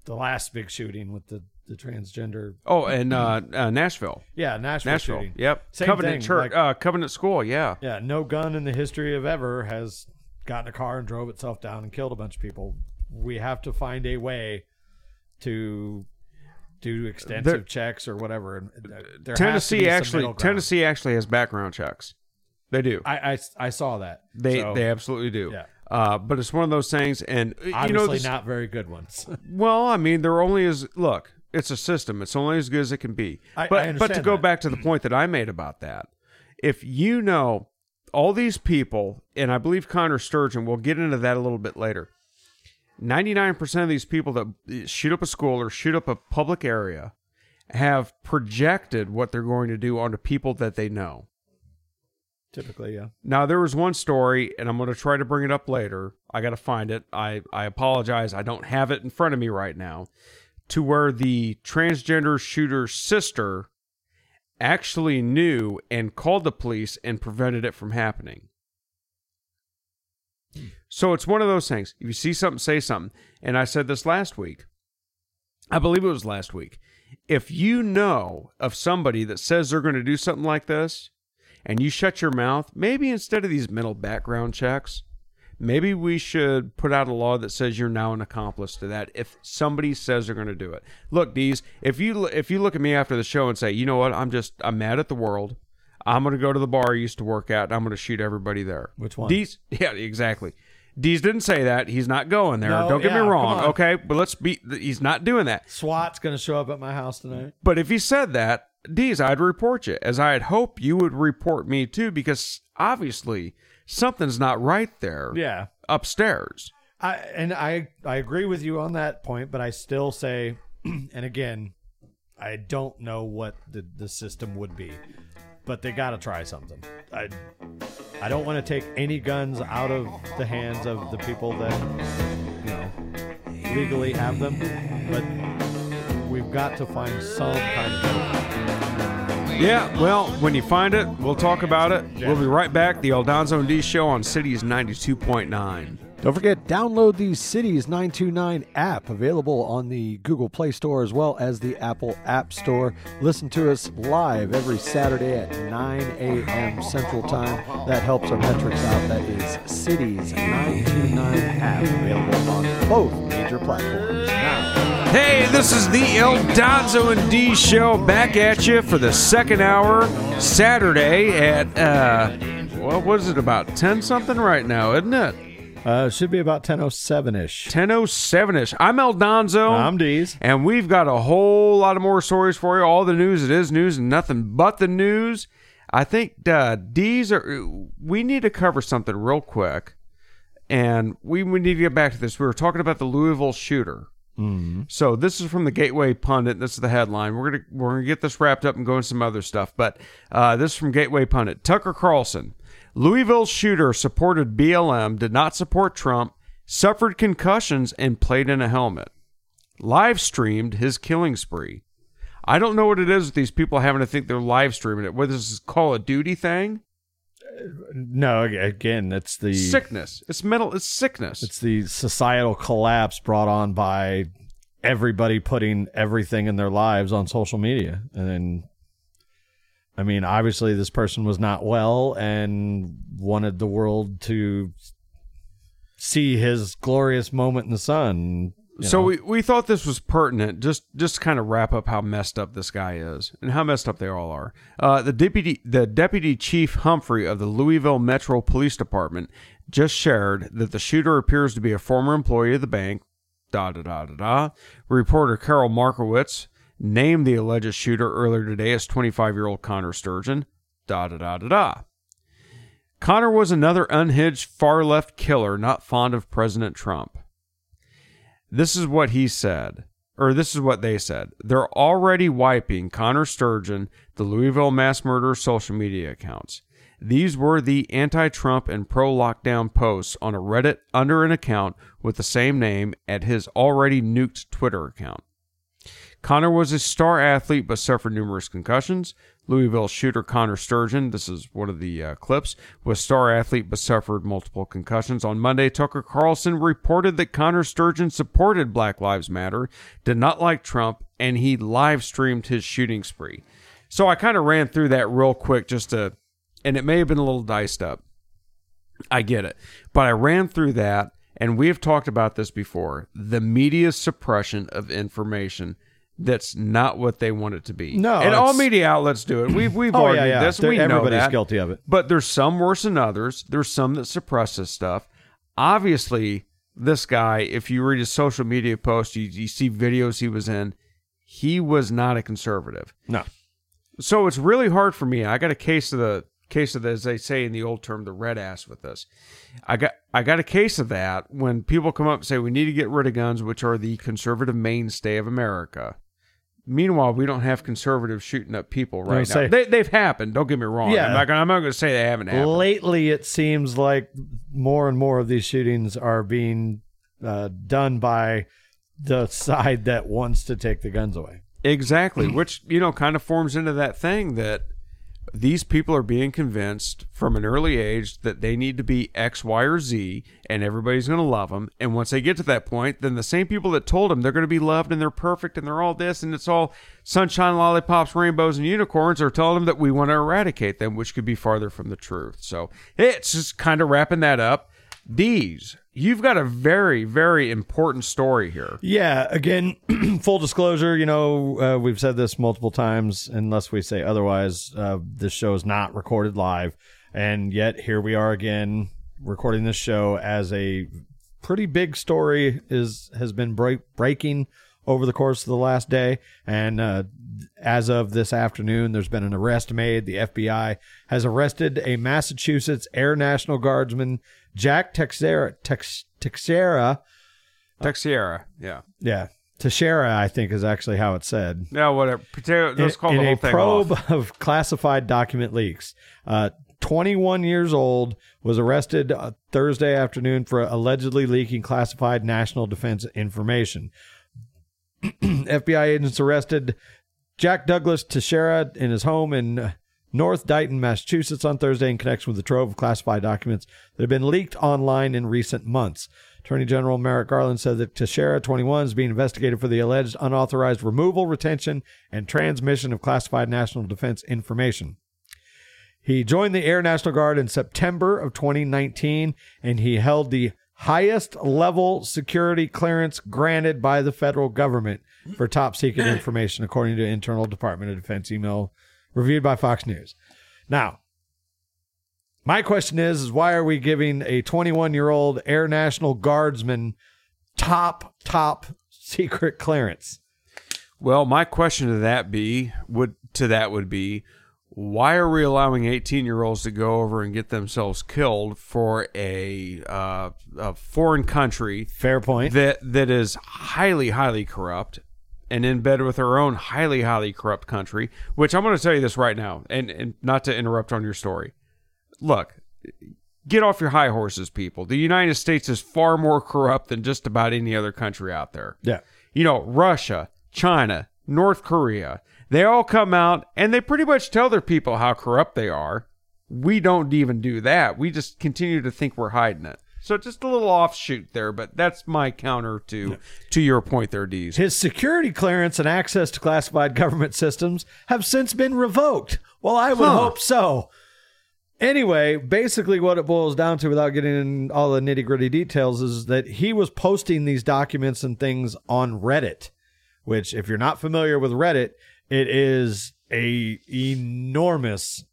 The last big shooting with the the transgender. Oh, and uh, uh, Nashville. Yeah, Nashville, Nashville. shooting. Yep. Same Covenant thing, Church. like- uh, Covenant School. Yeah. Yeah, no gun in the history of ever has gotten a car and drove itself down and killed a bunch of people. We have to find a way to do extensive There- checks or whatever. Uh, there has to be Tennessee actually. Tennessee actually has background checks. They do. I, I I saw that. They So, they absolutely do. Yeah. Uh, but it's one of those things, and uh, you know, obviously this, not very good ones. [laughs] well, I mean, they're only as look. It's a system. It's only as good as it can be. I- but I but to go that. back to the point that I made about that, if you know all these people, and I believe Connor Sturgeon, we'll get into that a little bit later. Ninety nine percent of these people that shoot up a school or shoot up a public area have projected what they're going to do onto people that they know. Typically, yeah. Now there was one story, and I'm going to try to bring it up later. I got to find it. I I apologize. I don't have it in front of me right now. to where the transgender shooter's sister actually knew and called the police and prevented it from happening. So it's one of those things. If you see something, say something. And I said this last week. I believe it was last week. If you know of somebody that says they're going to do something like this and you shut your mouth, maybe instead of these mental background checks, maybe we should put out a law that says you're now an accomplice to that if somebody says they're going to do it. Look, Deez, if you if you look at me after the show and say, "You know what? I'm just I'm mad at the world. I'm going to go to the bar I used to work at I'm going to shoot everybody there." Which one? Deez, [laughs] yeah, exactly. Deez didn't say that. He's not going there. No, Don't get yeah, me wrong, okay? But let's be he's not doing that. SWAT's going to show up at my house tonight. But if he said that, Deez, I'd report you, as I'd hope you would report me too, because obviously something's not right there Yeah. upstairs. I and I I agree with you on that point, but I still say, [clears throat] and again, I don't know what the the system would be, but they got to try something. I I don't want to take any guns out of the hands of the people that you know legally have them, but we've got to find some kind of Yeah, well, when you find it, we'll talk about it. We'll be right back. The El Donzo and D Show on Cities 92.9. Don't forget, download the Cities 929 app available on the Google Play Store as well as the Apple App Store. Listen to us live every Saturday at 9 a.m. Central Time. That helps our metrics out. That is Cities 929 app available on both major platforms now. Hey, this is the El Donzo and D Show back at you for the second hour Saturday at, uh, what is it, about 10 something right now, isn't it? Uh, it should be about 1007 ish. 10.07 ish. I'm El Donzo. I'm Deez. And we've got a whole lot of more stories for you. All the news, it is news and nothing but the news. I think uh, Deez are. We need to cover something real quick, and we, we need to get back to this. We were talking about the Louisville shooter. Mm-hmm. So this is from the Gateway Pundit. This is the headline. We're gonna we're gonna get this wrapped up and go into some other stuff. But uh, this is from Gateway Pundit. Tucker Carlson, Louisville shooter supported BLM, did not support Trump, suffered concussions, and played in a helmet. Live streamed his killing spree. I don't know what it is with these people having to think they're live streaming it. Whether this is Call of Duty thing, No, again, it's the sickness. It's mental. It's sickness. it's the societal collapse brought on by everybody putting everything in their lives on social media. And then I mean, obviously this person was not well and wanted the world to see his glorious moment in the sun. So know. we, we thought this was pertinent, just just to kind of wrap up how messed up this guy is and how messed up they all are. Uh, the deputy the deputy chief Humphrey of the Louisville Metro Police Department just shared that the shooter appears to be a former employee of the bank. Da da da da da. Reporter Carol Markowitz named the alleged shooter earlier today as 25 year old Connor Sturgeon. Da da da da da. Connor was another unhinged far left killer not fond of President Trump. This is what he said, or this is what they said. They're already wiping Connor Sturgeon, the Louisville mass murderer social media accounts. These were the anti Trump and pro lockdown posts on a Reddit under an account with the same name at his already nuked Twitter account. Connor was a star athlete but suffered numerous concussions. Louisville shooter Connor Sturgeon, this is one of the uh, clips, was star athlete but suffered multiple concussions. On Monday, Tucker Carlson reported that Connor Sturgeon supported Black Lives Matter, did not like Trump, and he live streamed his shooting spree. So I kind of ran through that real quick just to, and it may have been a little diced up. I get it. But I ran through that, and we have talked about this before the media suppression of information. That's not what they want it to be. No, and all media outlets do it. We've we've Oh, argued yeah, yeah. this. They're- We know everybody's that. guilty of it. But there's some worse than others. There's some that suppress this stuff. Obviously, this guy, if you read his social media posts, you, you see videos he was in. He was not a conservative. no. So it's really hard for me. I got a case of the case of the, as they say in the old term, the red ass with this. I got I got a case of that when people come up and say we need to get rid of guns, which are the conservative mainstay of America. Meanwhile, we don't have conservatives shooting up people right now. say- they, they've happened. Don't get me wrong. Yeah. I'm not gonna, I'm not going to say they haven't happened. Lately, it seems like more and more of these shootings are being uh, done by the side that wants to take the guns away. Exactly, which you know kind of forms into that thing that these people are being convinced from an early age that they need to be X, Y, or Z, and everybody's going to love them. And once they get to that point, then the same people that told them they're going to be loved and they're perfect and they're all this and it's all sunshine, lollipops, rainbows, and unicorns are telling them that we want to eradicate them, which could be farther from the truth. So it's just kind of wrapping that up. Deez, you've got a very, very important story here. Yeah, again, [clears throat] full disclosure, you know, uh, we've said this multiple times, unless we say otherwise, uh, this show is not recorded live. And yet, here we are again, recording this show as a pretty big story is has been break, breaking over the course of the last day. And uh, as of this afternoon, there's been an arrest made. The FBI has arrested a Massachusetts Air National Guardsman, Jack Texera, Tex, Texera Texiera, yeah. yeah. Teixeira, I think, is actually how it's said. Yeah, whatever. Potato, let's call in the whole a thing probe off. of classified document leaks. Uh, 21 years old, was arrested uh, Thursday afternoon for allegedly leaking classified national defense information. [clears throat] FBI agents arrested Jack Douglas Teixeira in his home in North Dighton, Massachusetts on Thursday in connection with the trove of classified documents that have been leaked online in recent months. Attorney General Merrick Garland said that Teixeira, 21, is being investigated for the alleged unauthorized removal, retention, and transmission of classified national defense information. He joined the Air National Guard in September of 2019, and he held the highest level security clearance granted by the federal government for top secret [clears throat] information, according to internal Department of Defense email reviewed by Fox News. Now, my question is, is why are we giving a 21 year old Air National Guardsman top, top secret clearance? Well, my question to that be would to that would be why are we allowing 18 year olds to go over and get themselves killed for a, uh, a foreign country Fair point. that that is highly highly corrupt and in bed with our own highly highly corrupt country which i'm going to tell you this right now and, and not to interrupt on your story look get off your high horses people the united states is far more corrupt than just about any other country out there yeah. you know, Russia, China, North Korea, they all come out and they pretty much tell their people how corrupt they are. We don't even do that. We just continue to think we're hiding it. So just a little offshoot there, but that's my counter to to your point there, Deez. His security clearance and access to classified government systems have since been revoked. Well, I would Huh. hope so. Anyway, basically, what it boils down to, without getting in all the nitty gritty details, is that he was posting these documents and things on Reddit. Which, if you're not familiar with Reddit, it is a enormous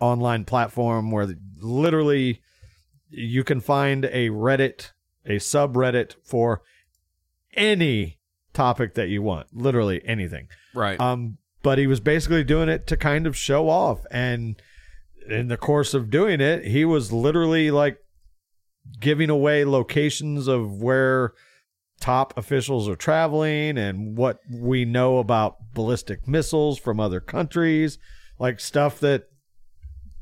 online platform where literally you can find a Reddit, a subreddit for any topic that you want, literally anything. Right. Um, but he was basically doing it to kind of show off, and in the course of doing it, he was literally like giving away locations of where top officials are traveling and what we know about ballistic missiles from other countries, like stuff that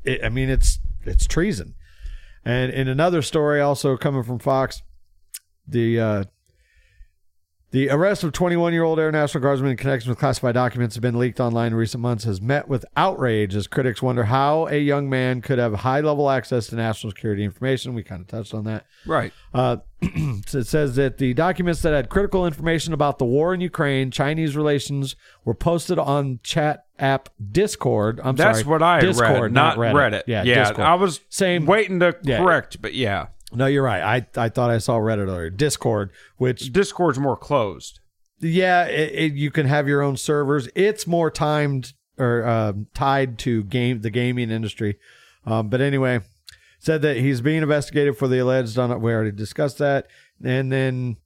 it, I mean, it's it's treason. And in another story, also coming from Fox, the uh, the arrest of 21 year old Air National Guardsman in connection with classified documents have been leaked online in recent months has met with outrage as critics wonder how a young man could have high level access to national security information. We kind of touched on that. right. Uh, so [clears throat] it says that the documents that had critical information about the war in Ukraine, Chinese relations, were posted on chat app Discord. I'm That's sorry, what I Discord, read, not Reddit. Reddit. Yeah, yeah. Discord. I was Same- waiting to Yeah. correct, but yeah, No, you're right. I I thought I saw Reddit earlier. Discord, which Discord's more closed. yeah, it, it, you can have your own servers. It's more timed or um, tied to game the gaming industry. Um, but anyway, said that he's being investigated for the alleged on we already discussed that. And then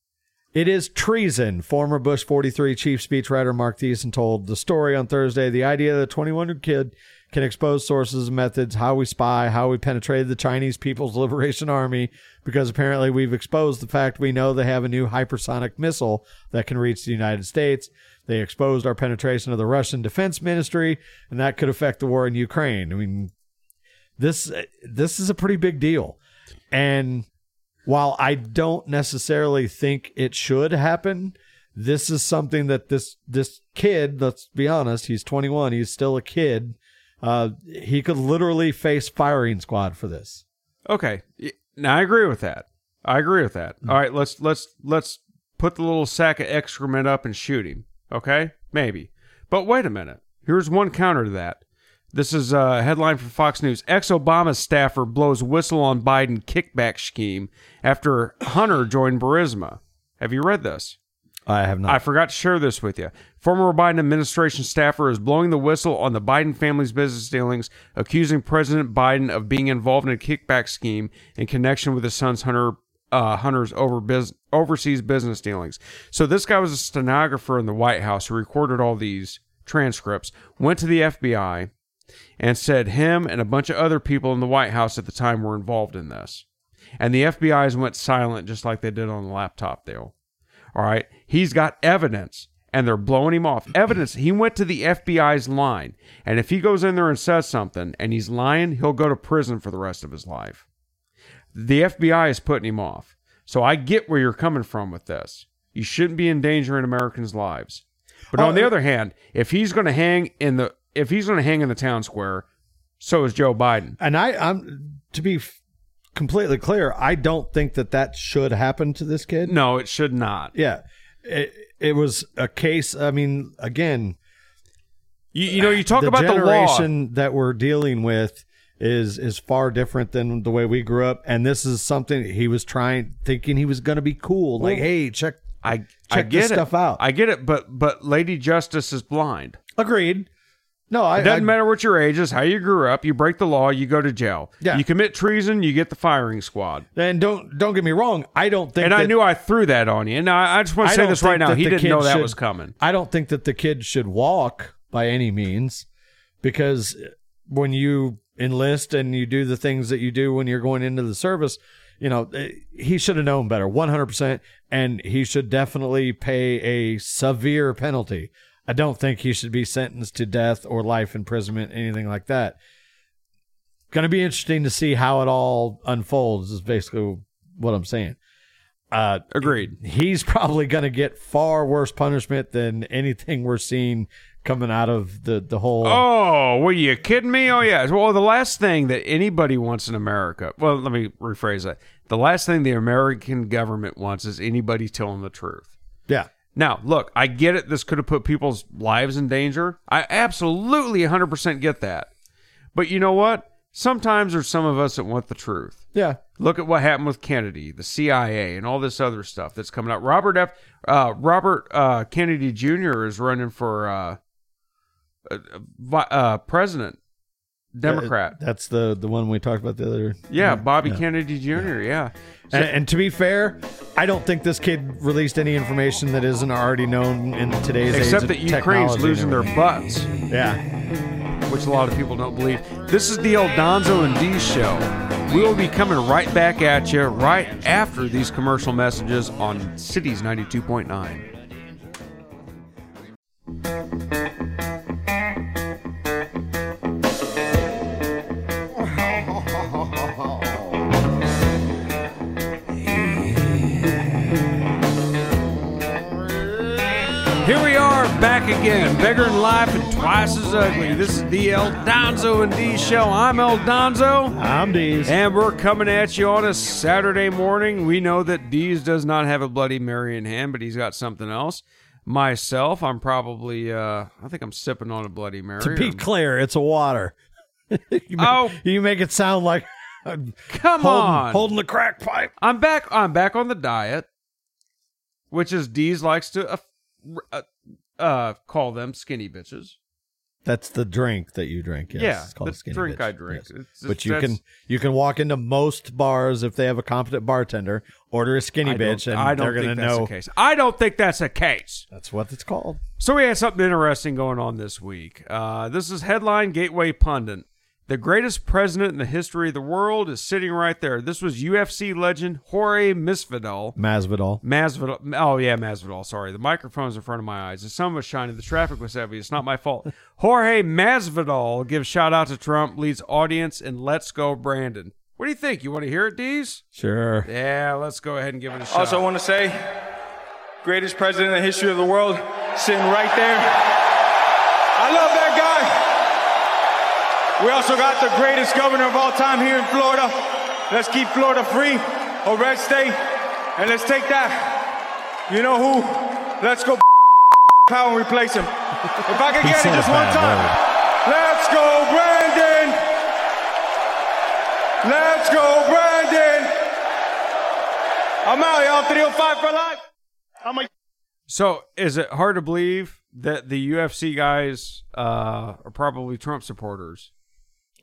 it is treason. Former Bush 43 chief speechwriter Mark Thiessen told the story on Thursday. The idea that a 21 year kid can expose sources and methods, how we spy, how we penetrated the Chinese People's Liberation Army, because apparently we've exposed the fact we know they have a new hypersonic missile that can reach the United States. They exposed our penetration of the Russian Defense Ministry, and that could affect the war in Ukraine. I mean, this this is a pretty big deal. And while I don't necessarily think it should happen, this is something that this this kid, let's be honest, he's 21, he's still a kid. Uh, he could literally face firing squad for this. Okay. Now I agree with that. I agree with that. All right, let's let's let's put the little sack of excrement up and shoot him. Okay? Maybe. But wait a minute. Here's one counter to that. This is a headline from Fox News. Ex-Obama staffer blows whistle on Biden kickback scheme after Hunter joined Burisma. Have you read this? I have not. I forgot to share this with you. Former Biden administration staffer is blowing the whistle on the Biden family's business dealings, accusing President Biden of being involved in a kickback scheme in connection with his son's Hunter uh, Hunter's over bus- overseas business dealings. So this guy was a stenographer in the White House who recorded all these transcripts, went to the FBI, and said him and a bunch of other people in the White House at the time were involved in this. And the FBI's went silent just like they did on the laptop deal. All right. He's got evidence and they're blowing him off. Evidence. He went to the FBI's line. And if he goes in there and says something and he's lying, he'll go to prison for the rest of his life. The FBI is putting him off. So I get where you're coming from with this. You shouldn't be endangering Americans' lives. But on the uh, other hand, if he's going to hang in the if he's going to hang in the town square, so is Joe Biden. and I, I'm to be f- completely clear, I don't think that that should happen to this kid. No, it should not. Yeah, it, it was a case. I mean, again, You, you know, you talk the about the generation that we're dealing with is is far different than the way we grew up and this is something he was trying thinking he was going to be cool like hey check I I check get this it. stuff out. I get it, but but Lady Justice is blind. agreed no i It doesn't I- matter what your age is, how you grew up. You break the law, you go to jail. Yeah. You commit treason, you get the firing squad. and don't don't get me wrong i don't think And I knew I threw that on you. And I, I just want to say this right now. He didn't know that should- was coming. I don't think that the kid should walk by any means because when you enlist and you do the things that you do when you're going into the service, you know, eh, he should have known better 100% and he should definitely pay a severe penalty. I don't think he should be sentenced to death or life imprisonment, anything like that. Going to be interesting to see how it all unfolds, is basically what I'm saying. Uh, Agreed. he's probably going to get far worse punishment than anything we're seeing coming out of the the whole. Oh, were you kidding me? Oh, yeah. Well, the last thing that anybody wants in America, well, let me rephrase that. The last thing the American government wants is anybody telling the truth. Yeah, Now, look, I get it. This could have put people's lives in danger. I absolutely 100% get that. But you know what? Sometimes there's some of us that want the truth. yeah. Look at what happened with Kennedy, the CIA, and all this other stuff that's coming out. Robert F. Uh, Robert uh, Kennedy Jr. is running for uh, uh, uh, president, Democrat. That's the the one we talked about the other. yeah, Bobby Kennedy Jr. Yeah. And, and to be fair, I don't think this kid released any information that isn't already known in today's age Except that Ukraine's losing their butts. Yeah, which a lot of people don't believe. This is the El Donzo and D show. We will be coming right back at you right after these commercial messages on Cities 92.9. Here again, bigger in life and twice as ugly. This is the El Donzo and D show. I'm El Donzo. I'm Deez. And we're coming at you on a Saturday morning. We know that Deez does not have a Bloody Mary in hand, but he's got something else. Myself, I'm probably, uh, I think I'm sipping on a Bloody Mary. to be clear, it's a water. [laughs] you make, Oh. you make it sound like Come holding, on. holding the crack pipe. I'm back. I'm back on the diet, which is Deez likes to uh, uh, uh, call them skinny bitches. That's the drink that you drink. Yes, Yeah, it's called the skinny drink bitch. I drink. Yes. It's- but you that's- can you can walk into most bars if they have a competent bartender, order a skinny bitch, and I don't they're gonna know the case. I don't think that's a case. that's what it's called. So we had something interesting going on this week. Uh, this is headline Gateway Pundit. The greatest president in the history of the world is sitting right there. This was UFC legend Jorge Masvidal. Masvidal. Masvidal. Oh yeah, Masvidal. Sorry, the microphone's in front of my eyes. The sun was shining. The traffic was heavy. It's not my fault. [laughs] Jorge Masvidal gives shout out to Trump. Leads audience and Let's Go Brandon. What do you think? You want to hear it, Deez? Sure. Yeah, let's go ahead and give it a shot. Also, want to say greatest president in the history of the world, sitting right there. I love that guy. We also got the greatest governor of all time here in Florida. Let's keep Florida free, a red state, and let's take that. You know who? Let's go [laughs] power and replace him. If I could He get said it just one time. word. Let's go, Brandon! Let's go, Brandon! I'm out, y'all. 305 for life. I'm a So, is it hard to believe that the UFC guys uh, are probably Trump supporters?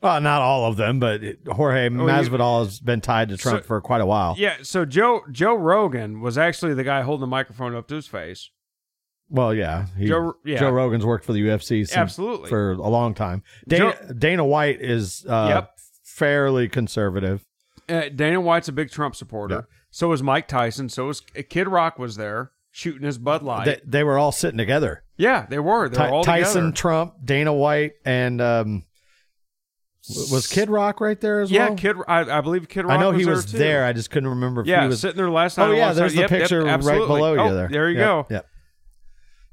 Well, not all of them, but Jorge Masvidal has been tied to Trump Oh, So- for quite a while. Yeah. So Joe Joe Rogan was actually the guy holding the microphone up to his face. Well, yeah, he, Joe- yeah. Joe Rogan's worked for the UFC since, Absolutely. for a long time. Dana, Dana White is uh, Yep. fairly conservative. Uh, Dana White's a big Trump supporter. So was Mike Tyson. So was Kid Rock was there shooting his Bud Light. They, they were all sitting together. yeah, they were. They were Ty- all Tyson, together. Trump, Dana White, and um, was Kid Rock right there as Yeah, well? Yeah, Kid. I, I believe Kid Rock. I know he there was too. there. I just couldn't remember if Yeah, he was sitting there last night. Oh yeah, there's the Yep, yep, picture right absolutely. below you Oh, there. There you Yep, go. Yep.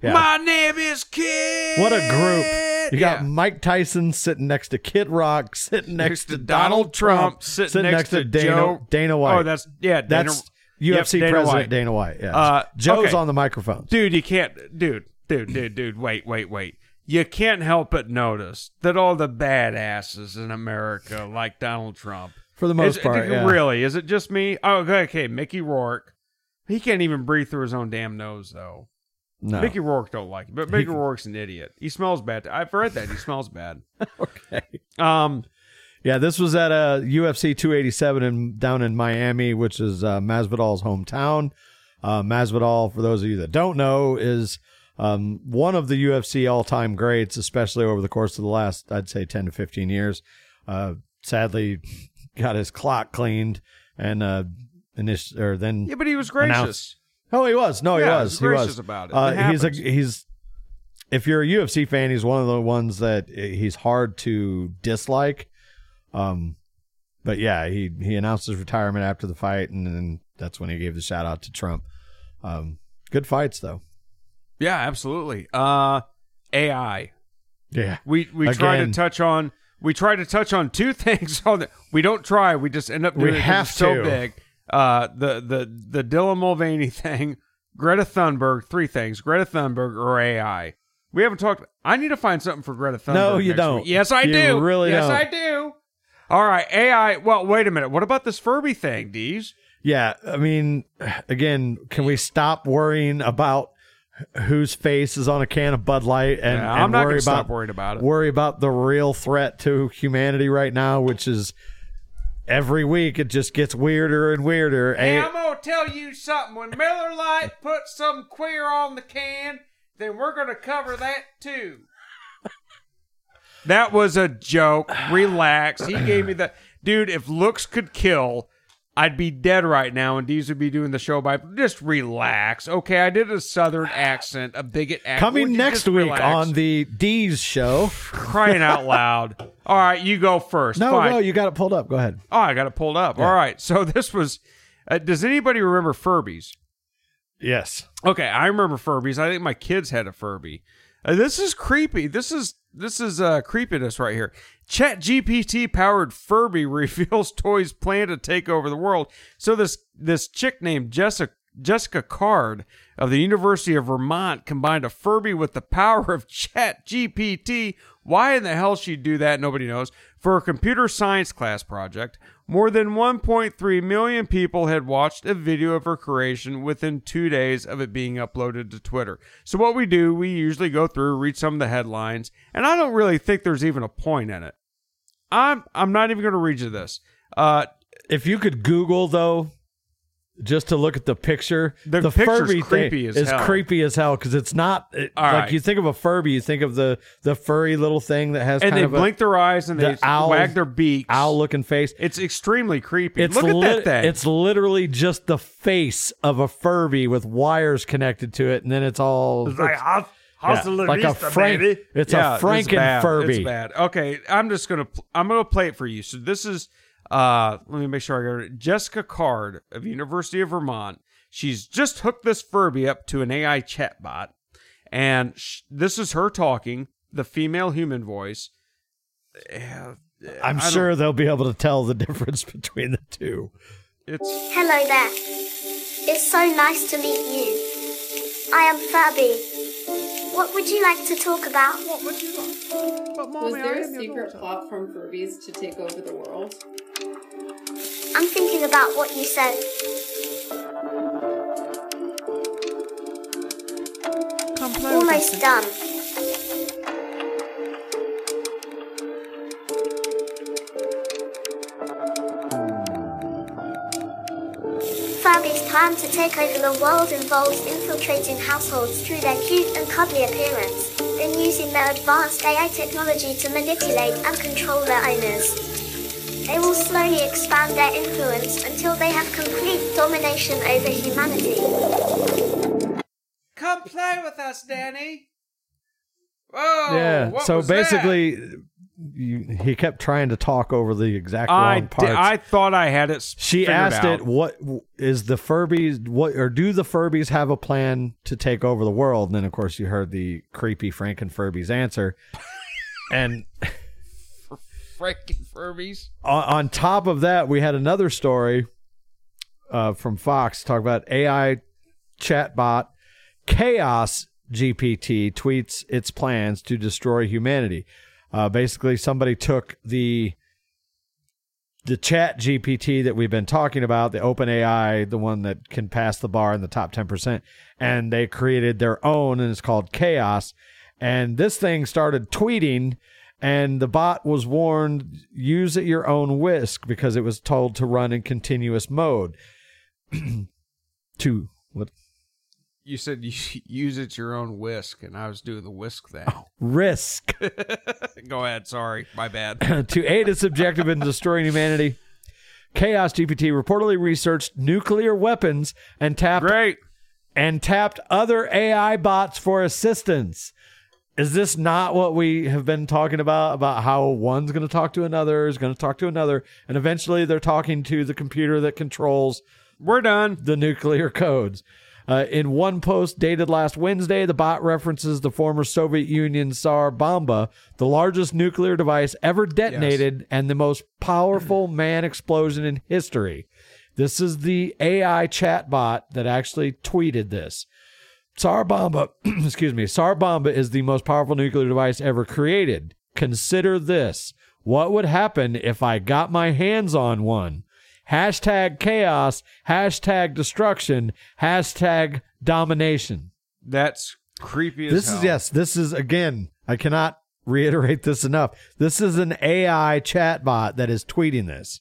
Yeah. My name is Kid. What a group! You got Yeah. Mike Tyson sitting next to Kid Rock, sitting next, to Donald Trump, sitting, next, to, Dana Joe Dana White. Oh, that's yeah. Dana, that's yep, UFC Dana president White. Dana White. Yeah, Uh, Joe's okay. on the microphone. dude. You can't, dude, dude, dude, dude. Wait, wait, wait. You can't help but notice that all the badasses in America like Donald Trump. For the most Is- part, yeah. really, is it just me? Oh, okay, okay. Mickey Rourke. He can't even breathe through his own damn nose, though. No. Mickey Rourke don't like it, but Mickey Rourke's an idiot. He smells bad. I've read that he smells bad. [laughs] okay. Um, Yeah, this was at a UFC 287 in, down in Miami, which is uh, Masvidal's hometown. Uh, Masvidal, for those of you that don't know, is um, one of the UFC all-time greats, especially over the course of the last, I'd say, 10 to 15 years. Uh, sadly, [laughs] got his clock cleaned and uh, init- or then yeah, but he was gracious. announced- Oh, he was. No, he Yeah, was. he's He gracious was about it. Uh, It he's a he's. If you're a UFC fan, he's one of the ones that he's hard to dislike. Um, but yeah, he he announced his retirement after the fight, and then that's when he gave the shout out to Trump. Um, good fights though. Yeah, absolutely. Uh, AI. Yeah, We we try to touch on we try to touch on two [laughs] things on the, we don't try we just end up doing We have it's so big uh the the the Dylan Mulvaney [laughs] thing Greta Thunberg three things Greta Thunberg or AI we haven't talked I need to find something for Greta Thunberg No, you don't. week. yes I You do really yes don't. I do all right AI well wait a minute what about this Furby thing Deez yeah. I mean, again, can we stop worrying about whose face is on a can of Bud Light and, Yeah, I'm not worry gonna about worried about it. worry about the real threat to humanity right now, which is every week it just gets weirder and weirder. Hey, And- I'm gonna tell you something. When Miller Lite puts some queer on the can, then we're gonna cover that too. That was a joke. Relax. He gave me that. Dude, if looks could kill, I'd be dead right now and Deez would be doing the show by just relax. Okay, I did a southern [sighs] accent, a bigot accent. Coming next week relax? on the Deez show. [sighs] crying out loud. All right, you go first. No, Fine. no, you got it pulled up. Go ahead. Oh, I got it pulled up. All right. So [laughs] this was. Uh, does anybody remember Furbies? Yes. Okay, I remember Furbies. I think my kids had a Furby. Uh, this is creepy. This is this is uh, creepiness right here. Chat GPT powered Furby [laughs] reveals toys plan to take over the world. So this this chick named Jessica Jessica Card of the University of Vermont combined a Furby with the power of Chat GPT. Why in the hell she'd do that, nobody knows. For a computer science class project, more than 1.3 million people had watched a video of her creation within two days of it being uploaded to Twitter. So, what we do, we usually go through, read some of the headlines, and I don't really think there's even a point in it. I'm I'm not even going to read you this. Uh, If you could Google though, just to look at the picture, The the Furby creepy thing is hell. creepy as hell because it's not it- like right. you think of a Furby, you think of the the furry little thing that has and they blink their eyes and the they owl- wag their beaks. owl looking face. It's extremely creepy. It's Look at that thing. It's literally just the face of a Furby with wires connected to it, and then it's all It's like, how's Yeah, like a Larista, Frank- baby? it's a Yeah, Franken bad. Furby. It's bad. Okay, I'm just gonna I'm gonna play it for you. So this is uh let me make sure I got it. Jessica Card of University of Vermont. She's just hooked this Furby up to an AI chatbot, and sh- this is her talking, the female human voice. Yeah, I'm sure they'll be able to tell the [laughs] difference between the two. it's Hello there. It's so nice to meet you. I am Furby. What would you like to talk about? Was there a secret plot from Furbies to take over the world? I'm thinking about what you said. Almost done. Furby's plan to take over the world involves infiltrating households through their cute and cuddly appearance, then using their advanced AI technology to manipulate and control their owners. They will slowly expand their influence until they have complete domination over humanity. come play with us, Danny. Whoa! yeah. what So was that? basically, you, he kept trying to talk over the exact I wrong di- parts. I thought I had it. she asked out. it, "What is the Furbies? What or do the Furbies have a plan to take over the world?" And then, of course, you heard the creepy Franken Furbies answer. [laughs] and Freaking Furbies. on, on top of that, we had another story uh, from Fox talk about AI chatbot Chaos GPT tweets its plans to destroy humanity. Uh, basically, somebody took the the chat GPT that we've been talking about, the open AI, the one that can pass the bar in the top 10%, and they created their own, and it's called Chaos. And this thing started tweeting, and the bot was warned use at your own risk because it was told to run in continuous mode. [clears throat] to what You said you [laughs] use at your own whisk, and I was doing the whisk thing. Oh, risk [laughs] Go ahead. Sorry, my bad. [laughs] to aid its objective in destroying humanity. Chaos GPT reportedly researched nuclear weapons and tapped Great. and tapped other AI bots for assistance. Is this not what we have been talking about? About how one's going to talk to another, is going to talk to another, and eventually they're talking to the computer that controls We're done. the nuclear codes. Uh, in one post dated last Wednesday, the bot references the former Soviet Union Tsar Bomba, the largest nuclear device ever detonated and the most powerful [clears throat] man explosion in history. This is the AI chatbot that actually tweeted this. Tsar Bomba, [clears throat] excuse me, Tsar Bomba is the most powerful nuclear device ever created. Consider this. What would happen if I got my hands on one? Hashtag chaos, hashtag destruction, hashtag domination. That's creepy as This hell. is, yes, this is, again, I cannot reiterate this enough. This is an AI chatbot that is tweeting this.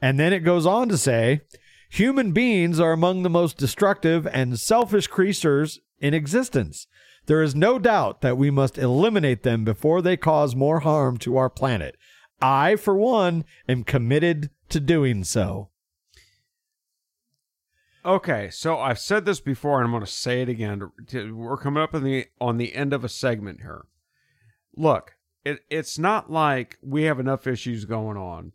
And then it goes on to say human beings are among the most destructive and selfish creatures in existence. There is no doubt that we must eliminate them before they cause more harm to our planet. I, for one, am committed to doing so. Okay, so I've said this before, and I'm going to say it again. We're coming up on the on the end of a segment here. Look, it, it's not like we have enough issues going on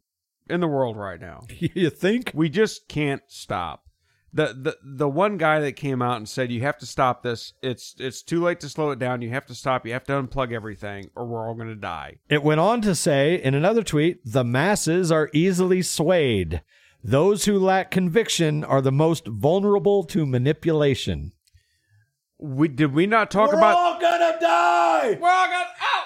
in the world right now. [laughs] you think? We just can't stop. The, the the one guy that came out and said you have to stop this. It's it's too late to slow it down. You have to stop. You have to unplug everything, or we're all going to die. It went on to say in another tweet the masses are easily swayed. Those who lack conviction are the most vulnerable to manipulation. We did we not talk about? We're all gonna die! We're all gonna. Ow!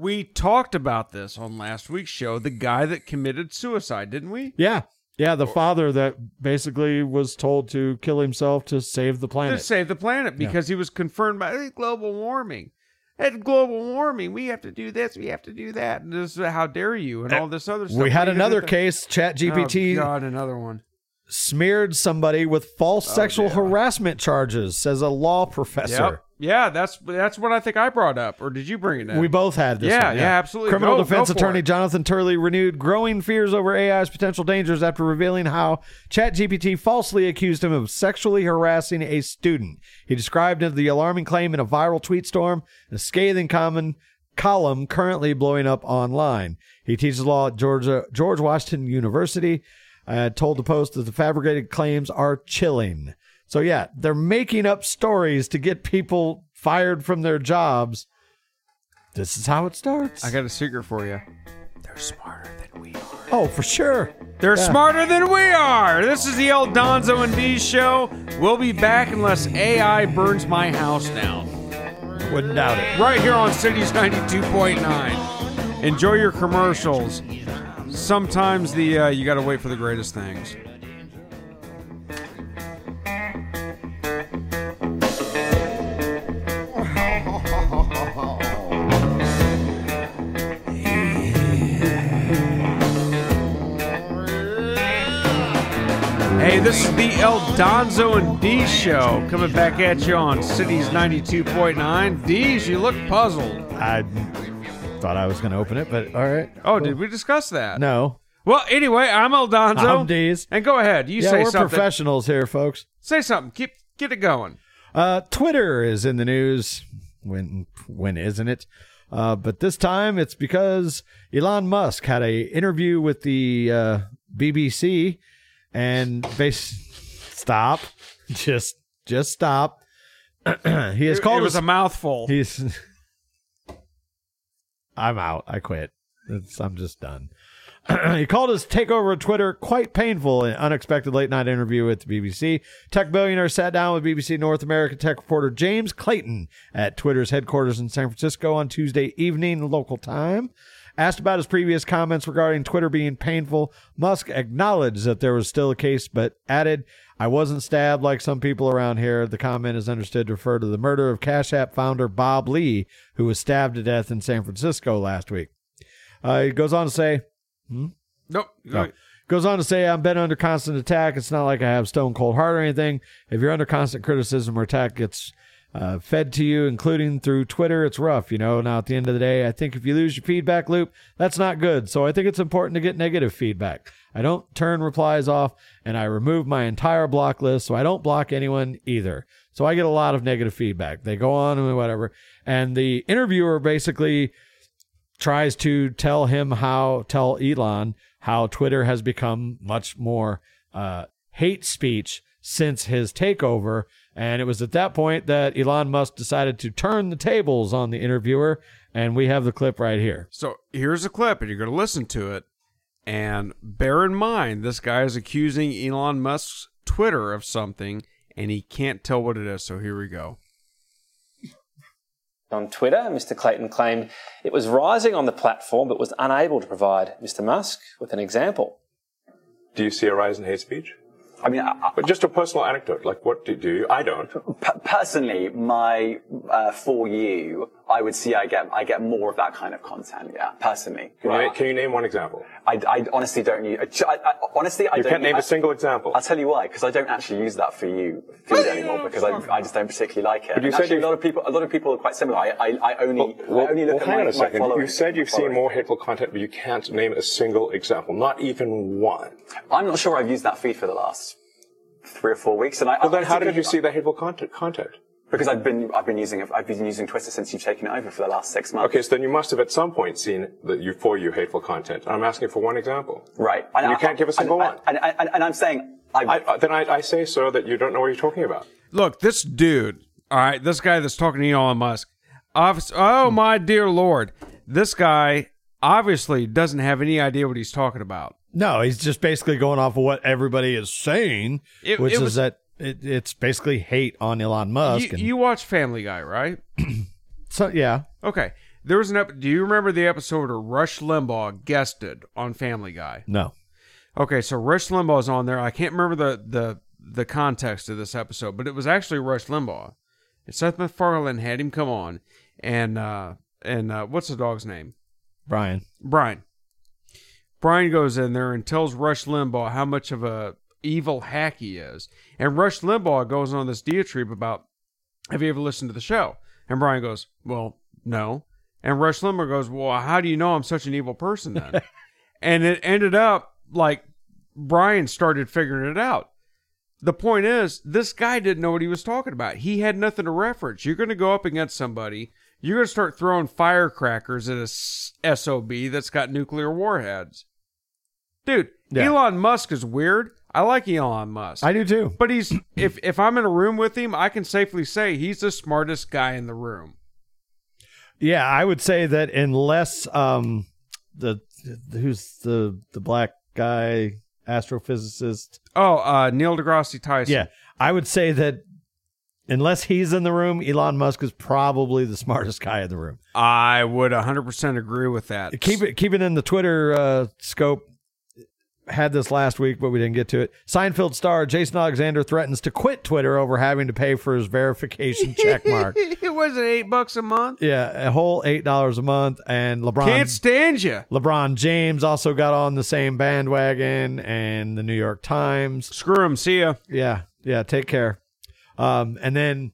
We talked about this on last week's show. The guy that committed suicide, didn't we? Yeah. Yeah, the father that basically was told to kill himself to save the planet. To save the planet because he was confirmed by "Hey, global warming. Hey, global warming. We have to do this. We have to do that. And this is how dare you and all this other stuff. we had another case, ChatGPT Oh, God, another one. smeared somebody with false oh, sexual harassment charges, says a law professor. Yep. Yeah, that's that's what I think I brought up. Or did you bring it up? We both had this. Yeah, one, yeah, absolutely. Criminal Go- defense go attorney it. Jonathan Turley renewed growing fears over AI's potential dangers after revealing how ChatGPT falsely accused him of sexually harassing a student. He described the alarming claim in a viral tweet storm, a scathing common column currently blowing up online. He teaches law at Georgia George Washington University. uh, told the Post that the fabricated claims are chilling. So yeah, they're making up stories to get people fired from their jobs. This is how it starts. I got a secret for you. They're smarter than we are. oh, for sure. They're Yeah. smarter than we are. This is the El Donzo and D show. We'll be back unless AI burns my house down. Wouldn't doubt it. Right here on Cities 92.9. Enjoy your commercials. Sometimes the uh, you got to wait for the greatest things. This is the El Donzo and D show coming back at you on Cities 92.9. Deez, you look puzzled. I thought I was going to open it, but all right. Oh, did we discuss that? No. Well, anyway, I'm El Donzo. I'm Deez. And go ahead. You yeah, say we're something. professionals here, folks. Say something. Keep get it going. Uh, Twitter is in the news. When when isn't it? Uh, but this time it's because Elon Musk had a interview with the uh, BBC and base stop, just just stop. [clears throat] he has It- called it was a mouthful. He's. [laughs] I'm out. I quit. It's, I'm just done. [clears throat] he called his takeover of Twitter quite painful and unexpected late night interview with the BBC. Tech billionaire sat down with BBC North America tech reporter James Clayton at Twitter's headquarters in San Francisco on Tuesday evening local time. Asked about his previous comments regarding Twitter being painful, Musk acknowledged that there was still a case, but added, I wasn't stabbed like some people around here. The comment is understood to refer to the murder of Cash App founder Bob Lee, who was stabbed to death in San Francisco last week. Uh, he goes on to say, hmm? Nope. No. Goes on to say, I've been under constant attack. It's not like I have stone cold heart or anything. If you're under constant criticism or attack gets uh, fed to you, including through Twitter, it's rough, you know. Now, at the end of the day, I think if you lose your feedback loop, that's not good. So I think it's important to get negative feedback. I don't turn replies off and I remove my entire block list. So I don't block anyone either. So I get a lot of negative feedback. They go on and whatever. And the interviewer basically tries to tell him how tell Elon how Twitter has become much more uh, hate speech since his takeover. And it was at that point that Elon Musk decided to turn the tables on the interviewer. And we have the clip right here. So here's a clip, and you're going to listen to it. And bear in mind, this guy is accusing Elon Musk's Twitter of something, and he can't tell what it is. So here we go. On Twitter, Mr. Clayton claimed it was rising on the platform but was unable to provide Mr. Musk with an example. Do you see a rise in hate speech? I mean, I, But just a personal anecdote. Like, what do, do you? I don't. P- personally, my uh, for you, I would see I get I get more of that kind of content. Yeah, personally. Can, you, can you name one example? I, I honestly don't use. I, I, honestly, I You don't. can't name a a single example. I'll tell you why. Because I don't actually use that for you feed anymore. Because I, I just don't particularly like it. But you And said actually, a lot of people a lot of people are quite similar. I, I, I only Well, I only look well, at hang my, on a my second. following. You said you've seen more hateful content, but you can't name a single example. Not even one. I'm not sure I've used that feed for the last three or four weeks. And I, Well, then I- how did you see the hateful content? content? Because I've been I've been using. I've been using Twitter since you've taken it over for the last six months. Okay, so then you must have at some point seen the you for you hateful content. I'm asking for one example. Right. And you can't give a single and, one. And, and, and, and I'm saying I, I, then I, I say, so that you don't know what you're talking about. Look, this dude, all right, this guy that's talking to Elon Musk, obvious, oh hmm. my dear lord, this guy obviously doesn't have any idea what he's talking about. No, he's just basically going off of what everybody is saying, It- which it is was- that it, it's basically hate on Elon Musk. You, and you watch Family Guy, right? [clears throat] so yeah, Okay. There was an ep- do you remember the episode where Rush Limbaugh guested on Family Guy? no, Okay, so Rush Limbaugh's on there. I can't remember the the the context of this episode, but it was actually Rush Limbaugh. And Seth MacFarlane had him come on, and uh and uh, what's the dog's name? Brian. Brian. Brian goes in there and tells Rush Limbaugh how much of a evil hack he is, and Rush Limbaugh goes on this diatribe about, "Have you ever listened to the show?" And Brian goes, "Well, no." And Rush Limbaugh goes, "Well, how do you know I'm such an evil person then?" [laughs] and it ended up like Brian started figuring it out. The point is, this guy didn't know what he was talking about. He had nothing to reference. You're going to go up against somebody. You're going to start throwing firecrackers at a SOB that's got nuclear warheads. Dude, Yeah. Elon Musk is weird. I like Elon Musk. I do too. But he's [clears throat] if if I'm in a room with him, I can safely say he's the smartest guy in the room. Yeah, I would say that unless um the, the who's the the black guy astrophysicist. Oh, uh Neil deGrasse Tyson. Yeah, I would say that unless he's in the room, Elon Musk is probably the smartest guy in the room. I would 100% agree with that. Keep it keep it in the Twitter uh, scope. Had this last week, but we didn't get to it. Seinfeld star Jason Alexander threatens to quit Twitter over having to pay for his verification check mark. [laughs] it wasn't eight bucks a month. Yeah, a whole eight dollars a month, and LeBron Can't stand you. LeBron James also got on the same bandwagon, and the New York Times. Screw him. See ya. Yeah, yeah. Take care. Um, and then,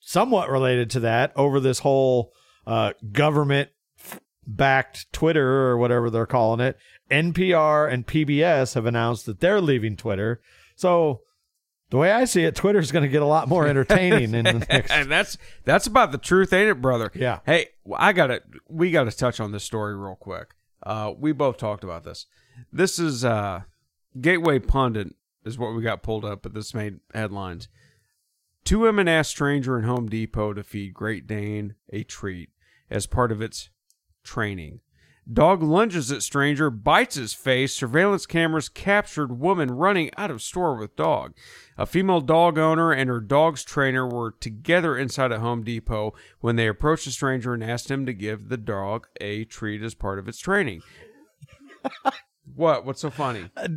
somewhat related to that, over this whole uh, government-backed Twitter or whatever they're calling it, NPR and PBS have announced that they're leaving Twitter. So. The way I see it, Twitter's going to get a lot more [laughs] entertaining in the next. and that's that's about the truth, ain't it, brother? Yeah. Hey, I gotta we gotta touch on this story real quick. Uh, we both talked about this. This is uh, Gateway Pundit is what we got pulled up, but this made headlines. Two women asked stranger in Home Depot to feed Great Dane a treat as part of its training. Dog lunges at stranger, bites his face. Surveillance cameras captured woman running out of store with dog. A female dog owner and her dog's trainer were together inside a Home Depot when they approached the stranger and asked him to give the dog a treat as part of its training. what? What's so funny? Uh,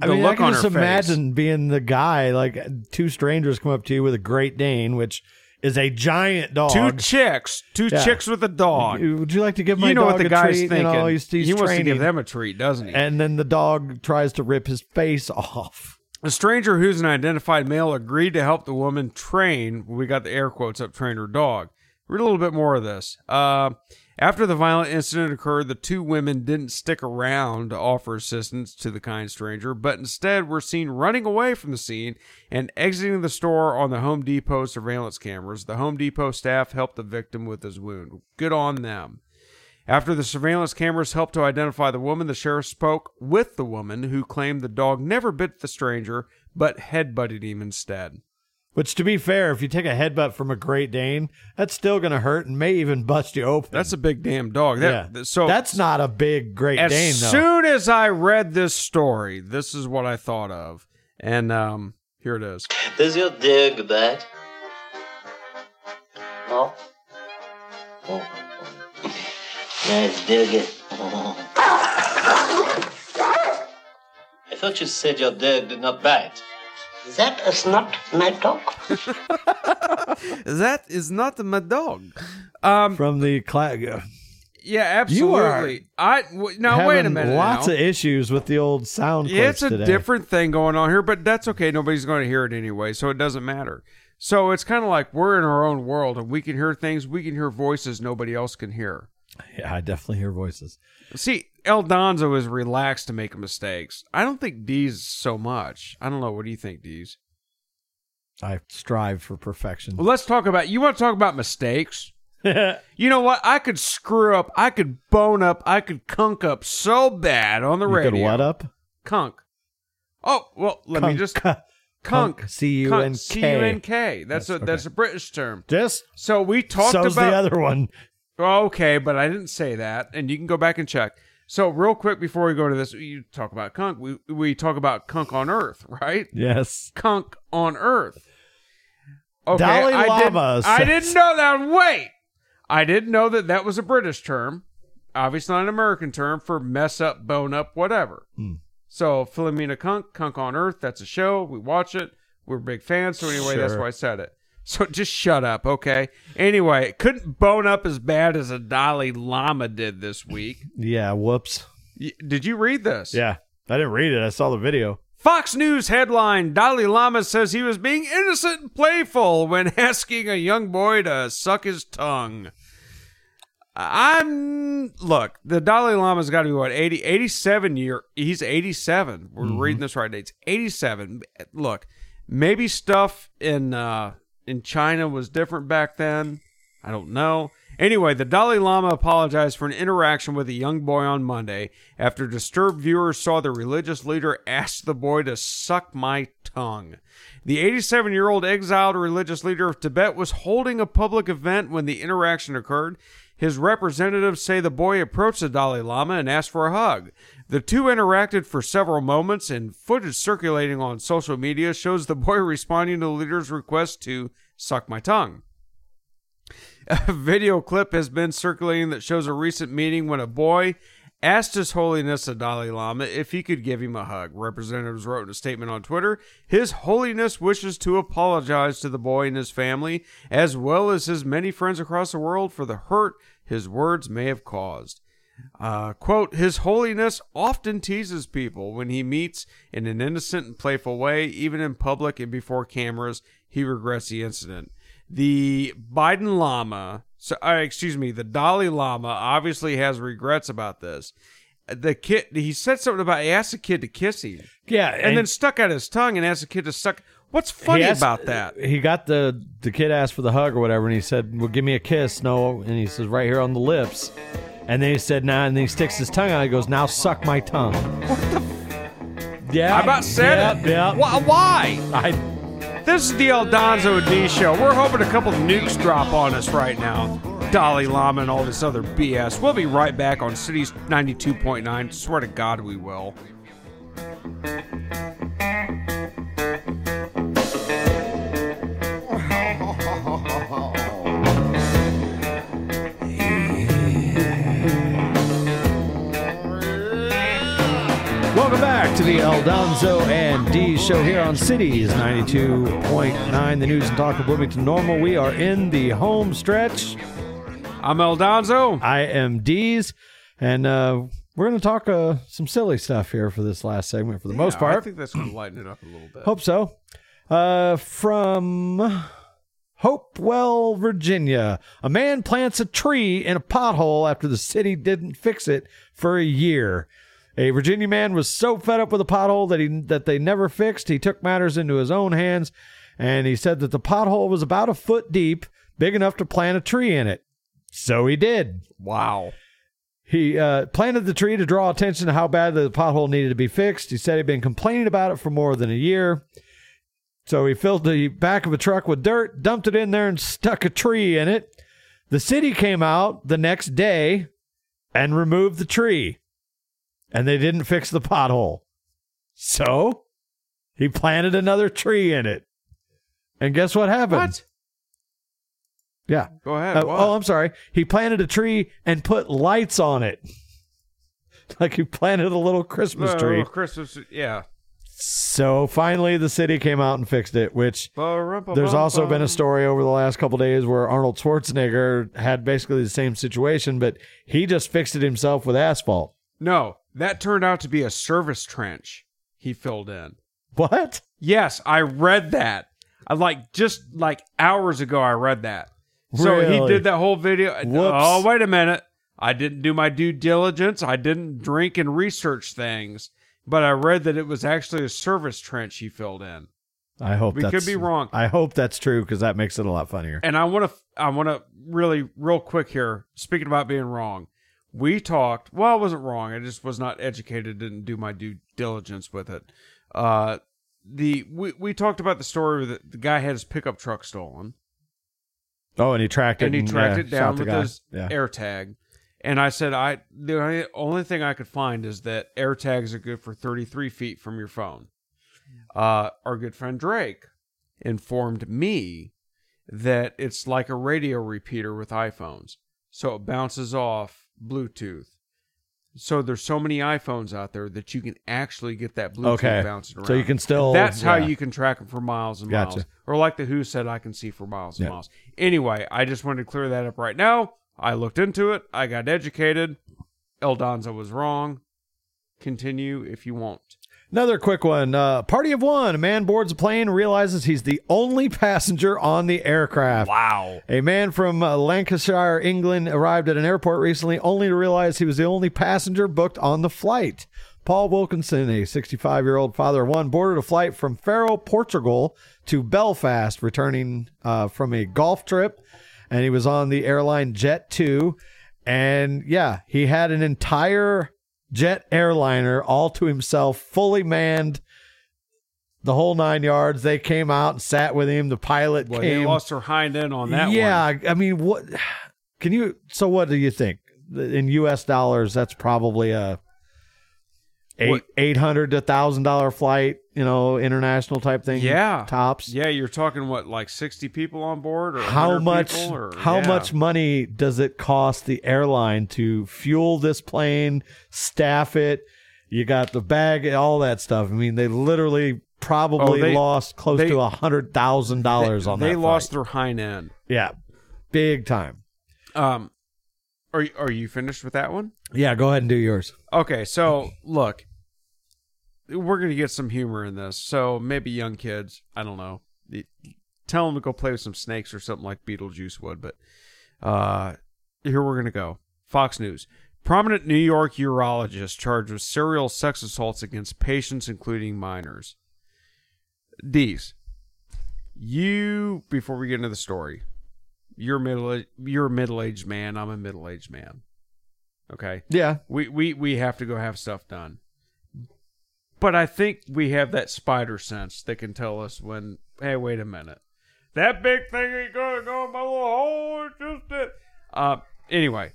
I The mean, I can just her face. imagine being the guy, like two strangers come up to you with a Great Dane, which is a giant dog. Two chicks, two Yeah. chicks with a dog. Would you like to give my you know dog what the a guy's treat? thinking. You know, he's, he's he wants to give them a treat, doesn't he? And then the dog tries to rip his face off. A stranger who's an identified male agreed to help the woman train. We got the air quotes up, train her dog. Read a little bit more of this. Uh, after the violent incident occurred, the two women didn't stick around to offer assistance to the kind stranger, but instead were seen running away from the scene and exiting the store on the Home Depot surveillance cameras. The Home Depot staff helped the victim with his wound. Good on them. After the surveillance cameras helped to identify the woman, the sheriff spoke with the woman who claimed the dog never bit the stranger but headbutted him instead. Which, to be fair, if you take a headbutt from a Great Dane, that's still going to hurt and may even bust you open. That's a big damn dog. That, yeah. So that's not a big Great as Dane. As soon as I read this story, this is what I thought of, and um, here it is. Does your dog bite? No? Oh. Nice dog. [laughs] I thought you said your dog did not bite. That is not my dog. [laughs] that is not my dog. Um, From the cla- yeah, You are absolutely. I w- now wait a having minute. Lots now. of issues with the old sound Yeah, it's a today. different thing going on here, but that's okay. Nobody's going to hear it anyway, so it doesn't matter. So it's kind of like we're in our own world and we can hear things, we can hear voices nobody else can hear. Yeah, I definitely hear voices. See, El Donzo is relaxed to make mistakes. I don't think Deez so much. I don't know. What do you think, Deez? I strive for perfection. Well, let's talk about. You want to talk about mistakes? [laughs] you know what? I could screw up. I could bone up. I could cunk up so bad on the radio. You radio. could what up? Cunk. Oh well, let me just [laughs] Cunk. cunk. C-U-N-K. Cunk. C-U-N-K. That's Yes, a that's a British term. Just So we talked so's about the other one. Okay, but I didn't say that, and you can go back and check. So real quick before we go to this, you talk about cunk. We we talk about Cunk on Earth, [laughs] right? Yes. Cunk on Earth. Okay, Dalai I Lama Did, I says- didn't know that. Wait, I didn't know that that was a British term. Obviously, not an American term for mess up, bone up, whatever. Hmm. So Philomena Cunk, Cunk on Earth. That's a show. We watch it. We're big fans. So anyway, that's why I said it. So just shut up, okay? Anyway, it couldn't bone up as bad as a Dalai Lama did this week. Yeah, whoops. Y- Did you read this? Yeah. I didn't read it. I saw the video. Fox News headline Dalai Lama says he was being innocent and playful when [laughs] asking a young boy to suck his tongue. I'm look, the Dalai Lama's got to be what 80 87 year he's 87. We're Mhm. reading this right dates. 87. Look, maybe stuff in uh in China was different back then. I don't know. Anyway, the Dalai Lama apologized for an interaction with a young boy on Monday after disturbed viewers saw the religious leader ask the boy to suck my tongue. The 87 year old exiled religious leader of Tibet was holding a public event when the interaction occurred. His representatives say the boy approached the Dalai Lama and asked for a hug. The two interacted for several moments, and footage circulating on social media shows the boy responding to the leader's request to suck my tongue. A video clip has been circulating that shows a recent meeting when a boy asked His Holiness the Dalai Lama if he could give him a hug. Representatives wrote in a statement on Twitter His Holiness wishes to apologize to the boy and his family, as well as his many friends across the world, for the hurt his words may have caused. Uh, quote, His Holiness often teases people when he meets in an innocent and playful way, even in public and before cameras. He regrets the incident. The Biden Lama, so, uh, excuse me, the Dalai Lama obviously has regrets about this. The kid, he said something about he asked the kid to kiss him. Yeah, and, and- then stuck out his tongue and asked the kid to suck. What's funny asked- about that? He got the the kid asked for the hug or whatever, and he said, "Well, give me a kiss." No, and he says, "Right here on the lips." And then he said, "Nah," and then he sticks his tongue out. He goes, "Now suck my tongue." What the? [laughs] Yeah, I about said yeah, it. Yeah. Why? why? I This is the El Donzo D show. We're hoping a couple nukes drop on us right now. Dalai Lama and all this other BS. We'll be right back on Cities 92.9. Swear to God, we will. To the El Donzo and D show here on Cities 92.9, the news and talk of Bloomington Normal. We are in the home stretch. I'm El Donzo. I am Deez, and uh, we're going to talk uh, some silly stuff here for this last segment for the most part. I think that's going to lighten it up a little bit. Hope so. Uh, from Hopewell, Virginia, a man plants a tree in a pothole after the city didn't fix it for a year. A Virginia man was so fed up with a pothole that he that they never fixed, he took matters into his own hands, and he said that the pothole was about a foot deep, big enough to plant a tree in it. So he did. Wow. He uh, planted the tree to draw attention to how badly the pothole needed to be fixed. He said he'd been complaining about it for more than a year. So he filled the back of a truck with dirt, dumped it in there, and stuck a tree in it. The city came out the next day and removed the tree. And they didn't fix the pothole. So he planted another tree in it. And guess what happened? What? Yeah. Go ahead. Uh, oh, I'm sorry. He planted a tree and put lights on it. [laughs] like he planted a little Christmas tree. Christmas, yeah. So finally, the city came out and fixed it. Which there's also been a story over the last couple days where Arnold Schwarzenegger had basically the same situation, but he just fixed it himself with asphalt. No, that turned out to be a service trench he filled in. What? Yes, I read that. I like just like hours ago I read that. So he did that whole video. Whoops. Oh, wait a minute. I didn't do my due diligence. I didn't drink and research things, but I read that it was actually a service trench he filled in. I hope We could be wrong. I hope that's true because that makes it a lot funnier. And I want to, I want to really, real quick here. Speaking about being wrong, we talked. Well, I wasn't wrong. I just was not educated. Didn't do my due diligence with it. Uh, the we we talked about the story that the guy had his pickup truck stolen, Oh, and he tracked it. and he tracked yeah, it down with guy. his yeah. air tag. And I said, I the only- only thing I could find is that air tags are good for 33 feet from your phone. Uh, our good friend Drake informed me that it's like a radio repeater with iPhones, so it bounces off Bluetooth. So there's so many iPhones out there that you can actually get that Bluetooth Okay. bouncing around. So you can still- That's how yeah. you can track them for miles and Gotcha. miles. Or like the Who said, I can see for miles and Yeah. miles. Anyway, I just wanted to clear that up right now. I looked into it. I got educated. El Donzo was wrong. Continue if you want. Another quick one. Uh, party of one. A man boards a plane realizes he's the only passenger on the aircraft. Wow. A man from uh, Lancashire, England, arrived at an airport recently only to realize he was the only passenger booked on the flight. Paul Wilkinson, a 65 year old father of one, boarded a flight from Faro, Portugal to Belfast, returning uh, from a golf trip. and he was on the airline Jet 2. And yeah, he had an entire jet airliner all to himself, fully manned, the whole nine yards. They came out and sat with him. The pilot Well, came. they lost their hind end on that yeah, one. I mean, what can you? So, what do you think in U.S. dollars? That's probably a eight eight hundred to thousand dollar flight. You know, international type thing. Yeah. tops. Yeah, you're talking what, like 60 people on board, or How much? or- how yeah. much money does it cost the airline to fuel this plane, staff it? You got the bag, all that stuff. I mean, they literally probably Oh, they- lost close they- to a hundred thousand dollars on They lost their hind end. Yeah, big time. Um, are are you finished with that one? Yeah, go ahead and do yours. Okay, so look, we're gonna get some humor in this. So maybe young kids, I don't know, tell them to go play with some snakes or something like Beetlejuice would. But uh, here we're gonna go. Fox News: Prominent New York urologist charged with serial sex assaults against patients, including minors. Deez. You before we get into the story, you're middle you're a middle aged man. I'm a middle aged man. Okay. Yeah. We we we have to go have stuff done. But I think we have that spider sense that can tell us when, hey, wait a minute, that big thing ain't gonna go in my little hole. It's just it. Uh, anyway,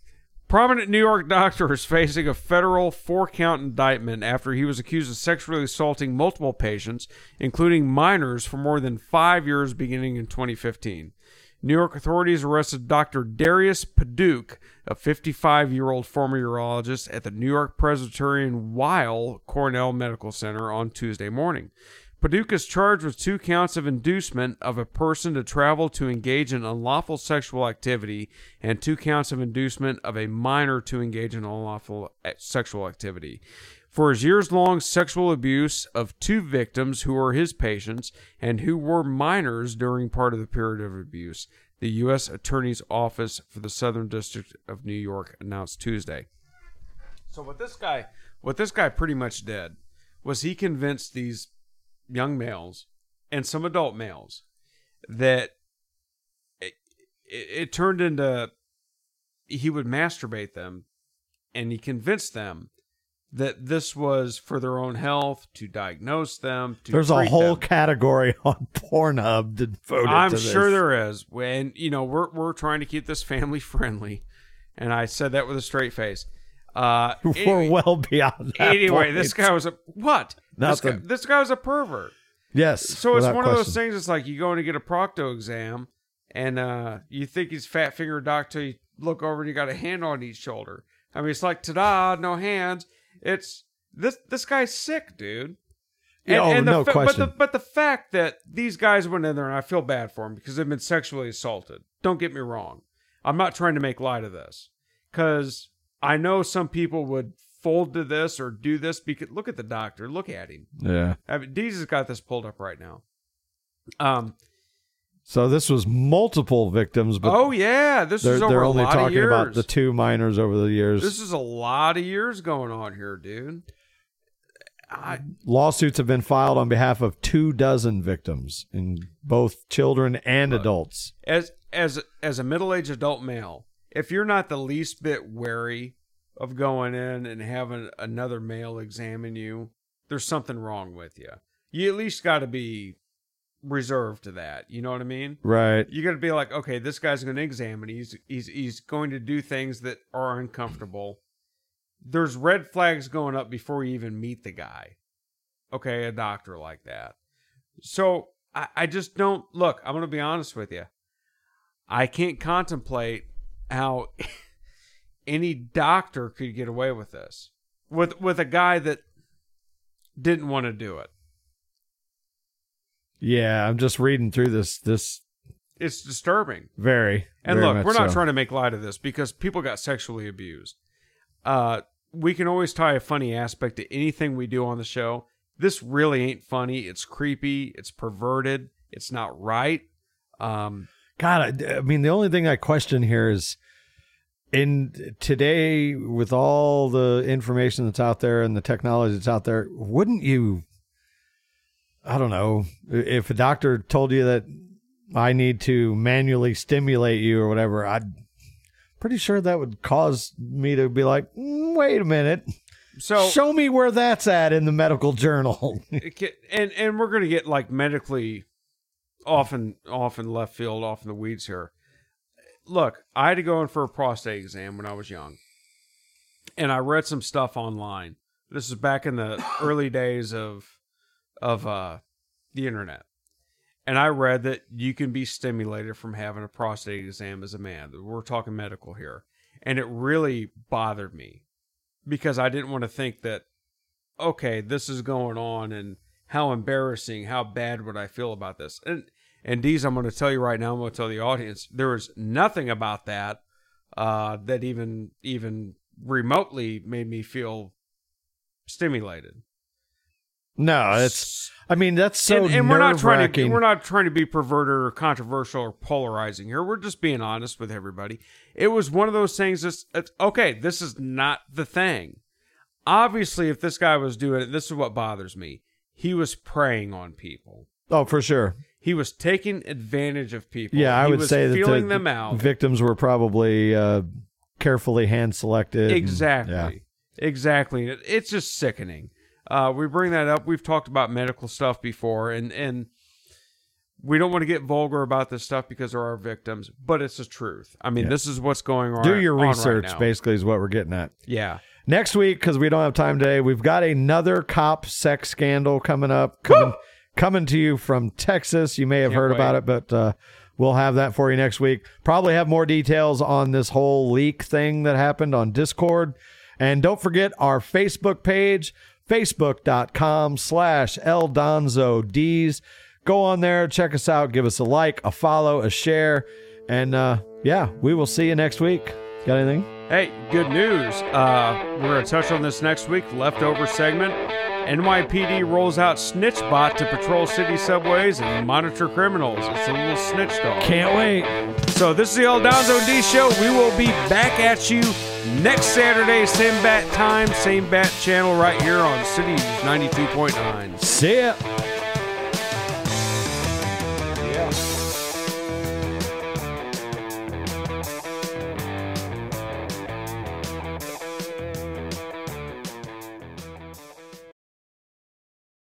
prominent New York [laughs] doctor is facing a federal four-count indictment after he was accused of sexually assaulting multiple patients, including minors, for more than five years, beginning in 2015. New York authorities arrested Dr. Darius Paduch, a 55 year old former urologist at the New York Presbyterian Weill Cornell Medical Center on Tuesday morning. Paduke is charged with two counts of inducement of a person to travel to engage in unlawful sexual activity and two counts of inducement of a minor to engage in unlawful eh, sexual activity. For his years long sexual abuse of two victims who were his patients and who were minors during part of the period of abuse, the U.S. Attorney's Office for the Southern District of New York announced Tuesday. So what this guy, what this guy pretty much did, was he convinced these young males and some adult males that it, it, it turned into he would masturbate them, and he convinced them that this was for their own health to diagnose them. To There's a whole them. category [laughs] on Pornhub devoted I'm to sure there is. And you know, we're we're trying to keep this family [laughs] friendly, and I said that with a straight face. Uh, [laughs] We're anyway- well beyond that. Anyway, point. this guy was a what? This guy, this guy was a pervert. Yes. So it's one of those things. It's like you go in to get a procto exam, and uh, you think he's fat finger doctor. You look over and you got a hand on each shoulder. I mean, it's like ta-da, no hands. It's this this guy's sick, dude. Yeah, oh, the no fa- question. But the, but the fact that these guys went in there, and I feel bad for them because they've been sexually assaulted. Don't get me wrong. I'm not trying to make light of this because I know some people would fold to this or do this because look at the doctor. Look at him. Yeah. I mean, Deez has got this pulled up right now. Um. So this was multiple victims, but oh yeah, this they're, is over they're a only talking about the two minors over the years. This is a lot of years going on here, dude. I, Lawsuits have been filed on behalf of two dozen victims, in both children and adults. as as as a middle-aged adult male, if you're not the least bit wary of going in and having another male examine you, there's something wrong with you. You at least got to be reserved to that. You know what I mean? Right. You got to be like, okay, this guy's going to examine. He's he's he's going to do things that are uncomfortable. There's red flags going up before you even meet the guy. Okay, a doctor like that. So I, I just don't look. I'm going to be honest with you. I can't contemplate how [laughs] any doctor could get away with this with with a guy that didn't want to do it. Yeah, I'm just reading through this. This It's disturbing. very And very look, much we're not so. trying to make light of this because people got sexually abused. Uh, we can always tie a funny aspect to anything we do on the show. This really ain't funny. It's creepy. It's perverted. It's not right. Um, God, I, I mean, the only thing I question here is in today with all the information that's out there and the technology that's out there, wouldn't you? I don't know if a doctor told you that I need to manually stimulate you or whatever, I'm pretty sure that would cause me to be like, "Mm, wait a minute. So Show me where that's at in the medical journal. [laughs] and and we're gonna get like medically often often left field, off in the weeds here. Look, I had to go in for a prostate exam when I was young, and I read some stuff online. This is back in the early days of of uh, the internet, and I read that you can be stimulated from having a prostate exam as a man. We're talking medical here, and it really bothered me because I didn't want to think that okay, this is going on and how embarrassing, how bad would I feel about this? And and Deez, I'm going to tell you right now, I'm going to tell the audience, there was nothing about that uh, that even even remotely made me feel stimulated. No, it's. I mean, that's so and, and we're not trying to we're not trying to be perverted or controversial or polarizing here. We're just being honest with everybody. It was one of those things. That's it's, okay. This is not the thing. Obviously, if this guy was doing it, this is what bothers me. He was preying on people. Oh, for sure. He was taking advantage of people. Yeah, I He would was say that feeling the them out. victims were probably uh, carefully hand selected. and- Exactly. yeah. Exactly. It's just sickening. Uh, we bring that up. We've talked about medical stuff before, and and we don't want to get vulgar about this stuff because there are victims, but it's the truth. I mean, Yeah. this is what's going on. Do your on right research, basically, is what we're getting at. Yeah. Next week, because we don't have time today, we've got another cop sex scandal coming up, coming, coming to you from Texas. You may have Can't heard about it, but uh, we'll have that for you next week. Probably have more details on this whole leak thing that happened on Discord. And don't forget our Facebook page, facebook.com slash eldonzods. Go on there, check us out, give us a like, a follow, a share. And uh, yeah, we will see you next week. Got anything? Hey, good news. Uh, we're going to touch on this next week. Leftover segment. NYPD rolls out SnitchBot to patrol city subways and monitor criminals. It's a little snitch dog. Can't wait. So this is the El Donzo D Show. We will be back at you next Saturday, same bat time, same bat channel, right here on City 92.9. See ya.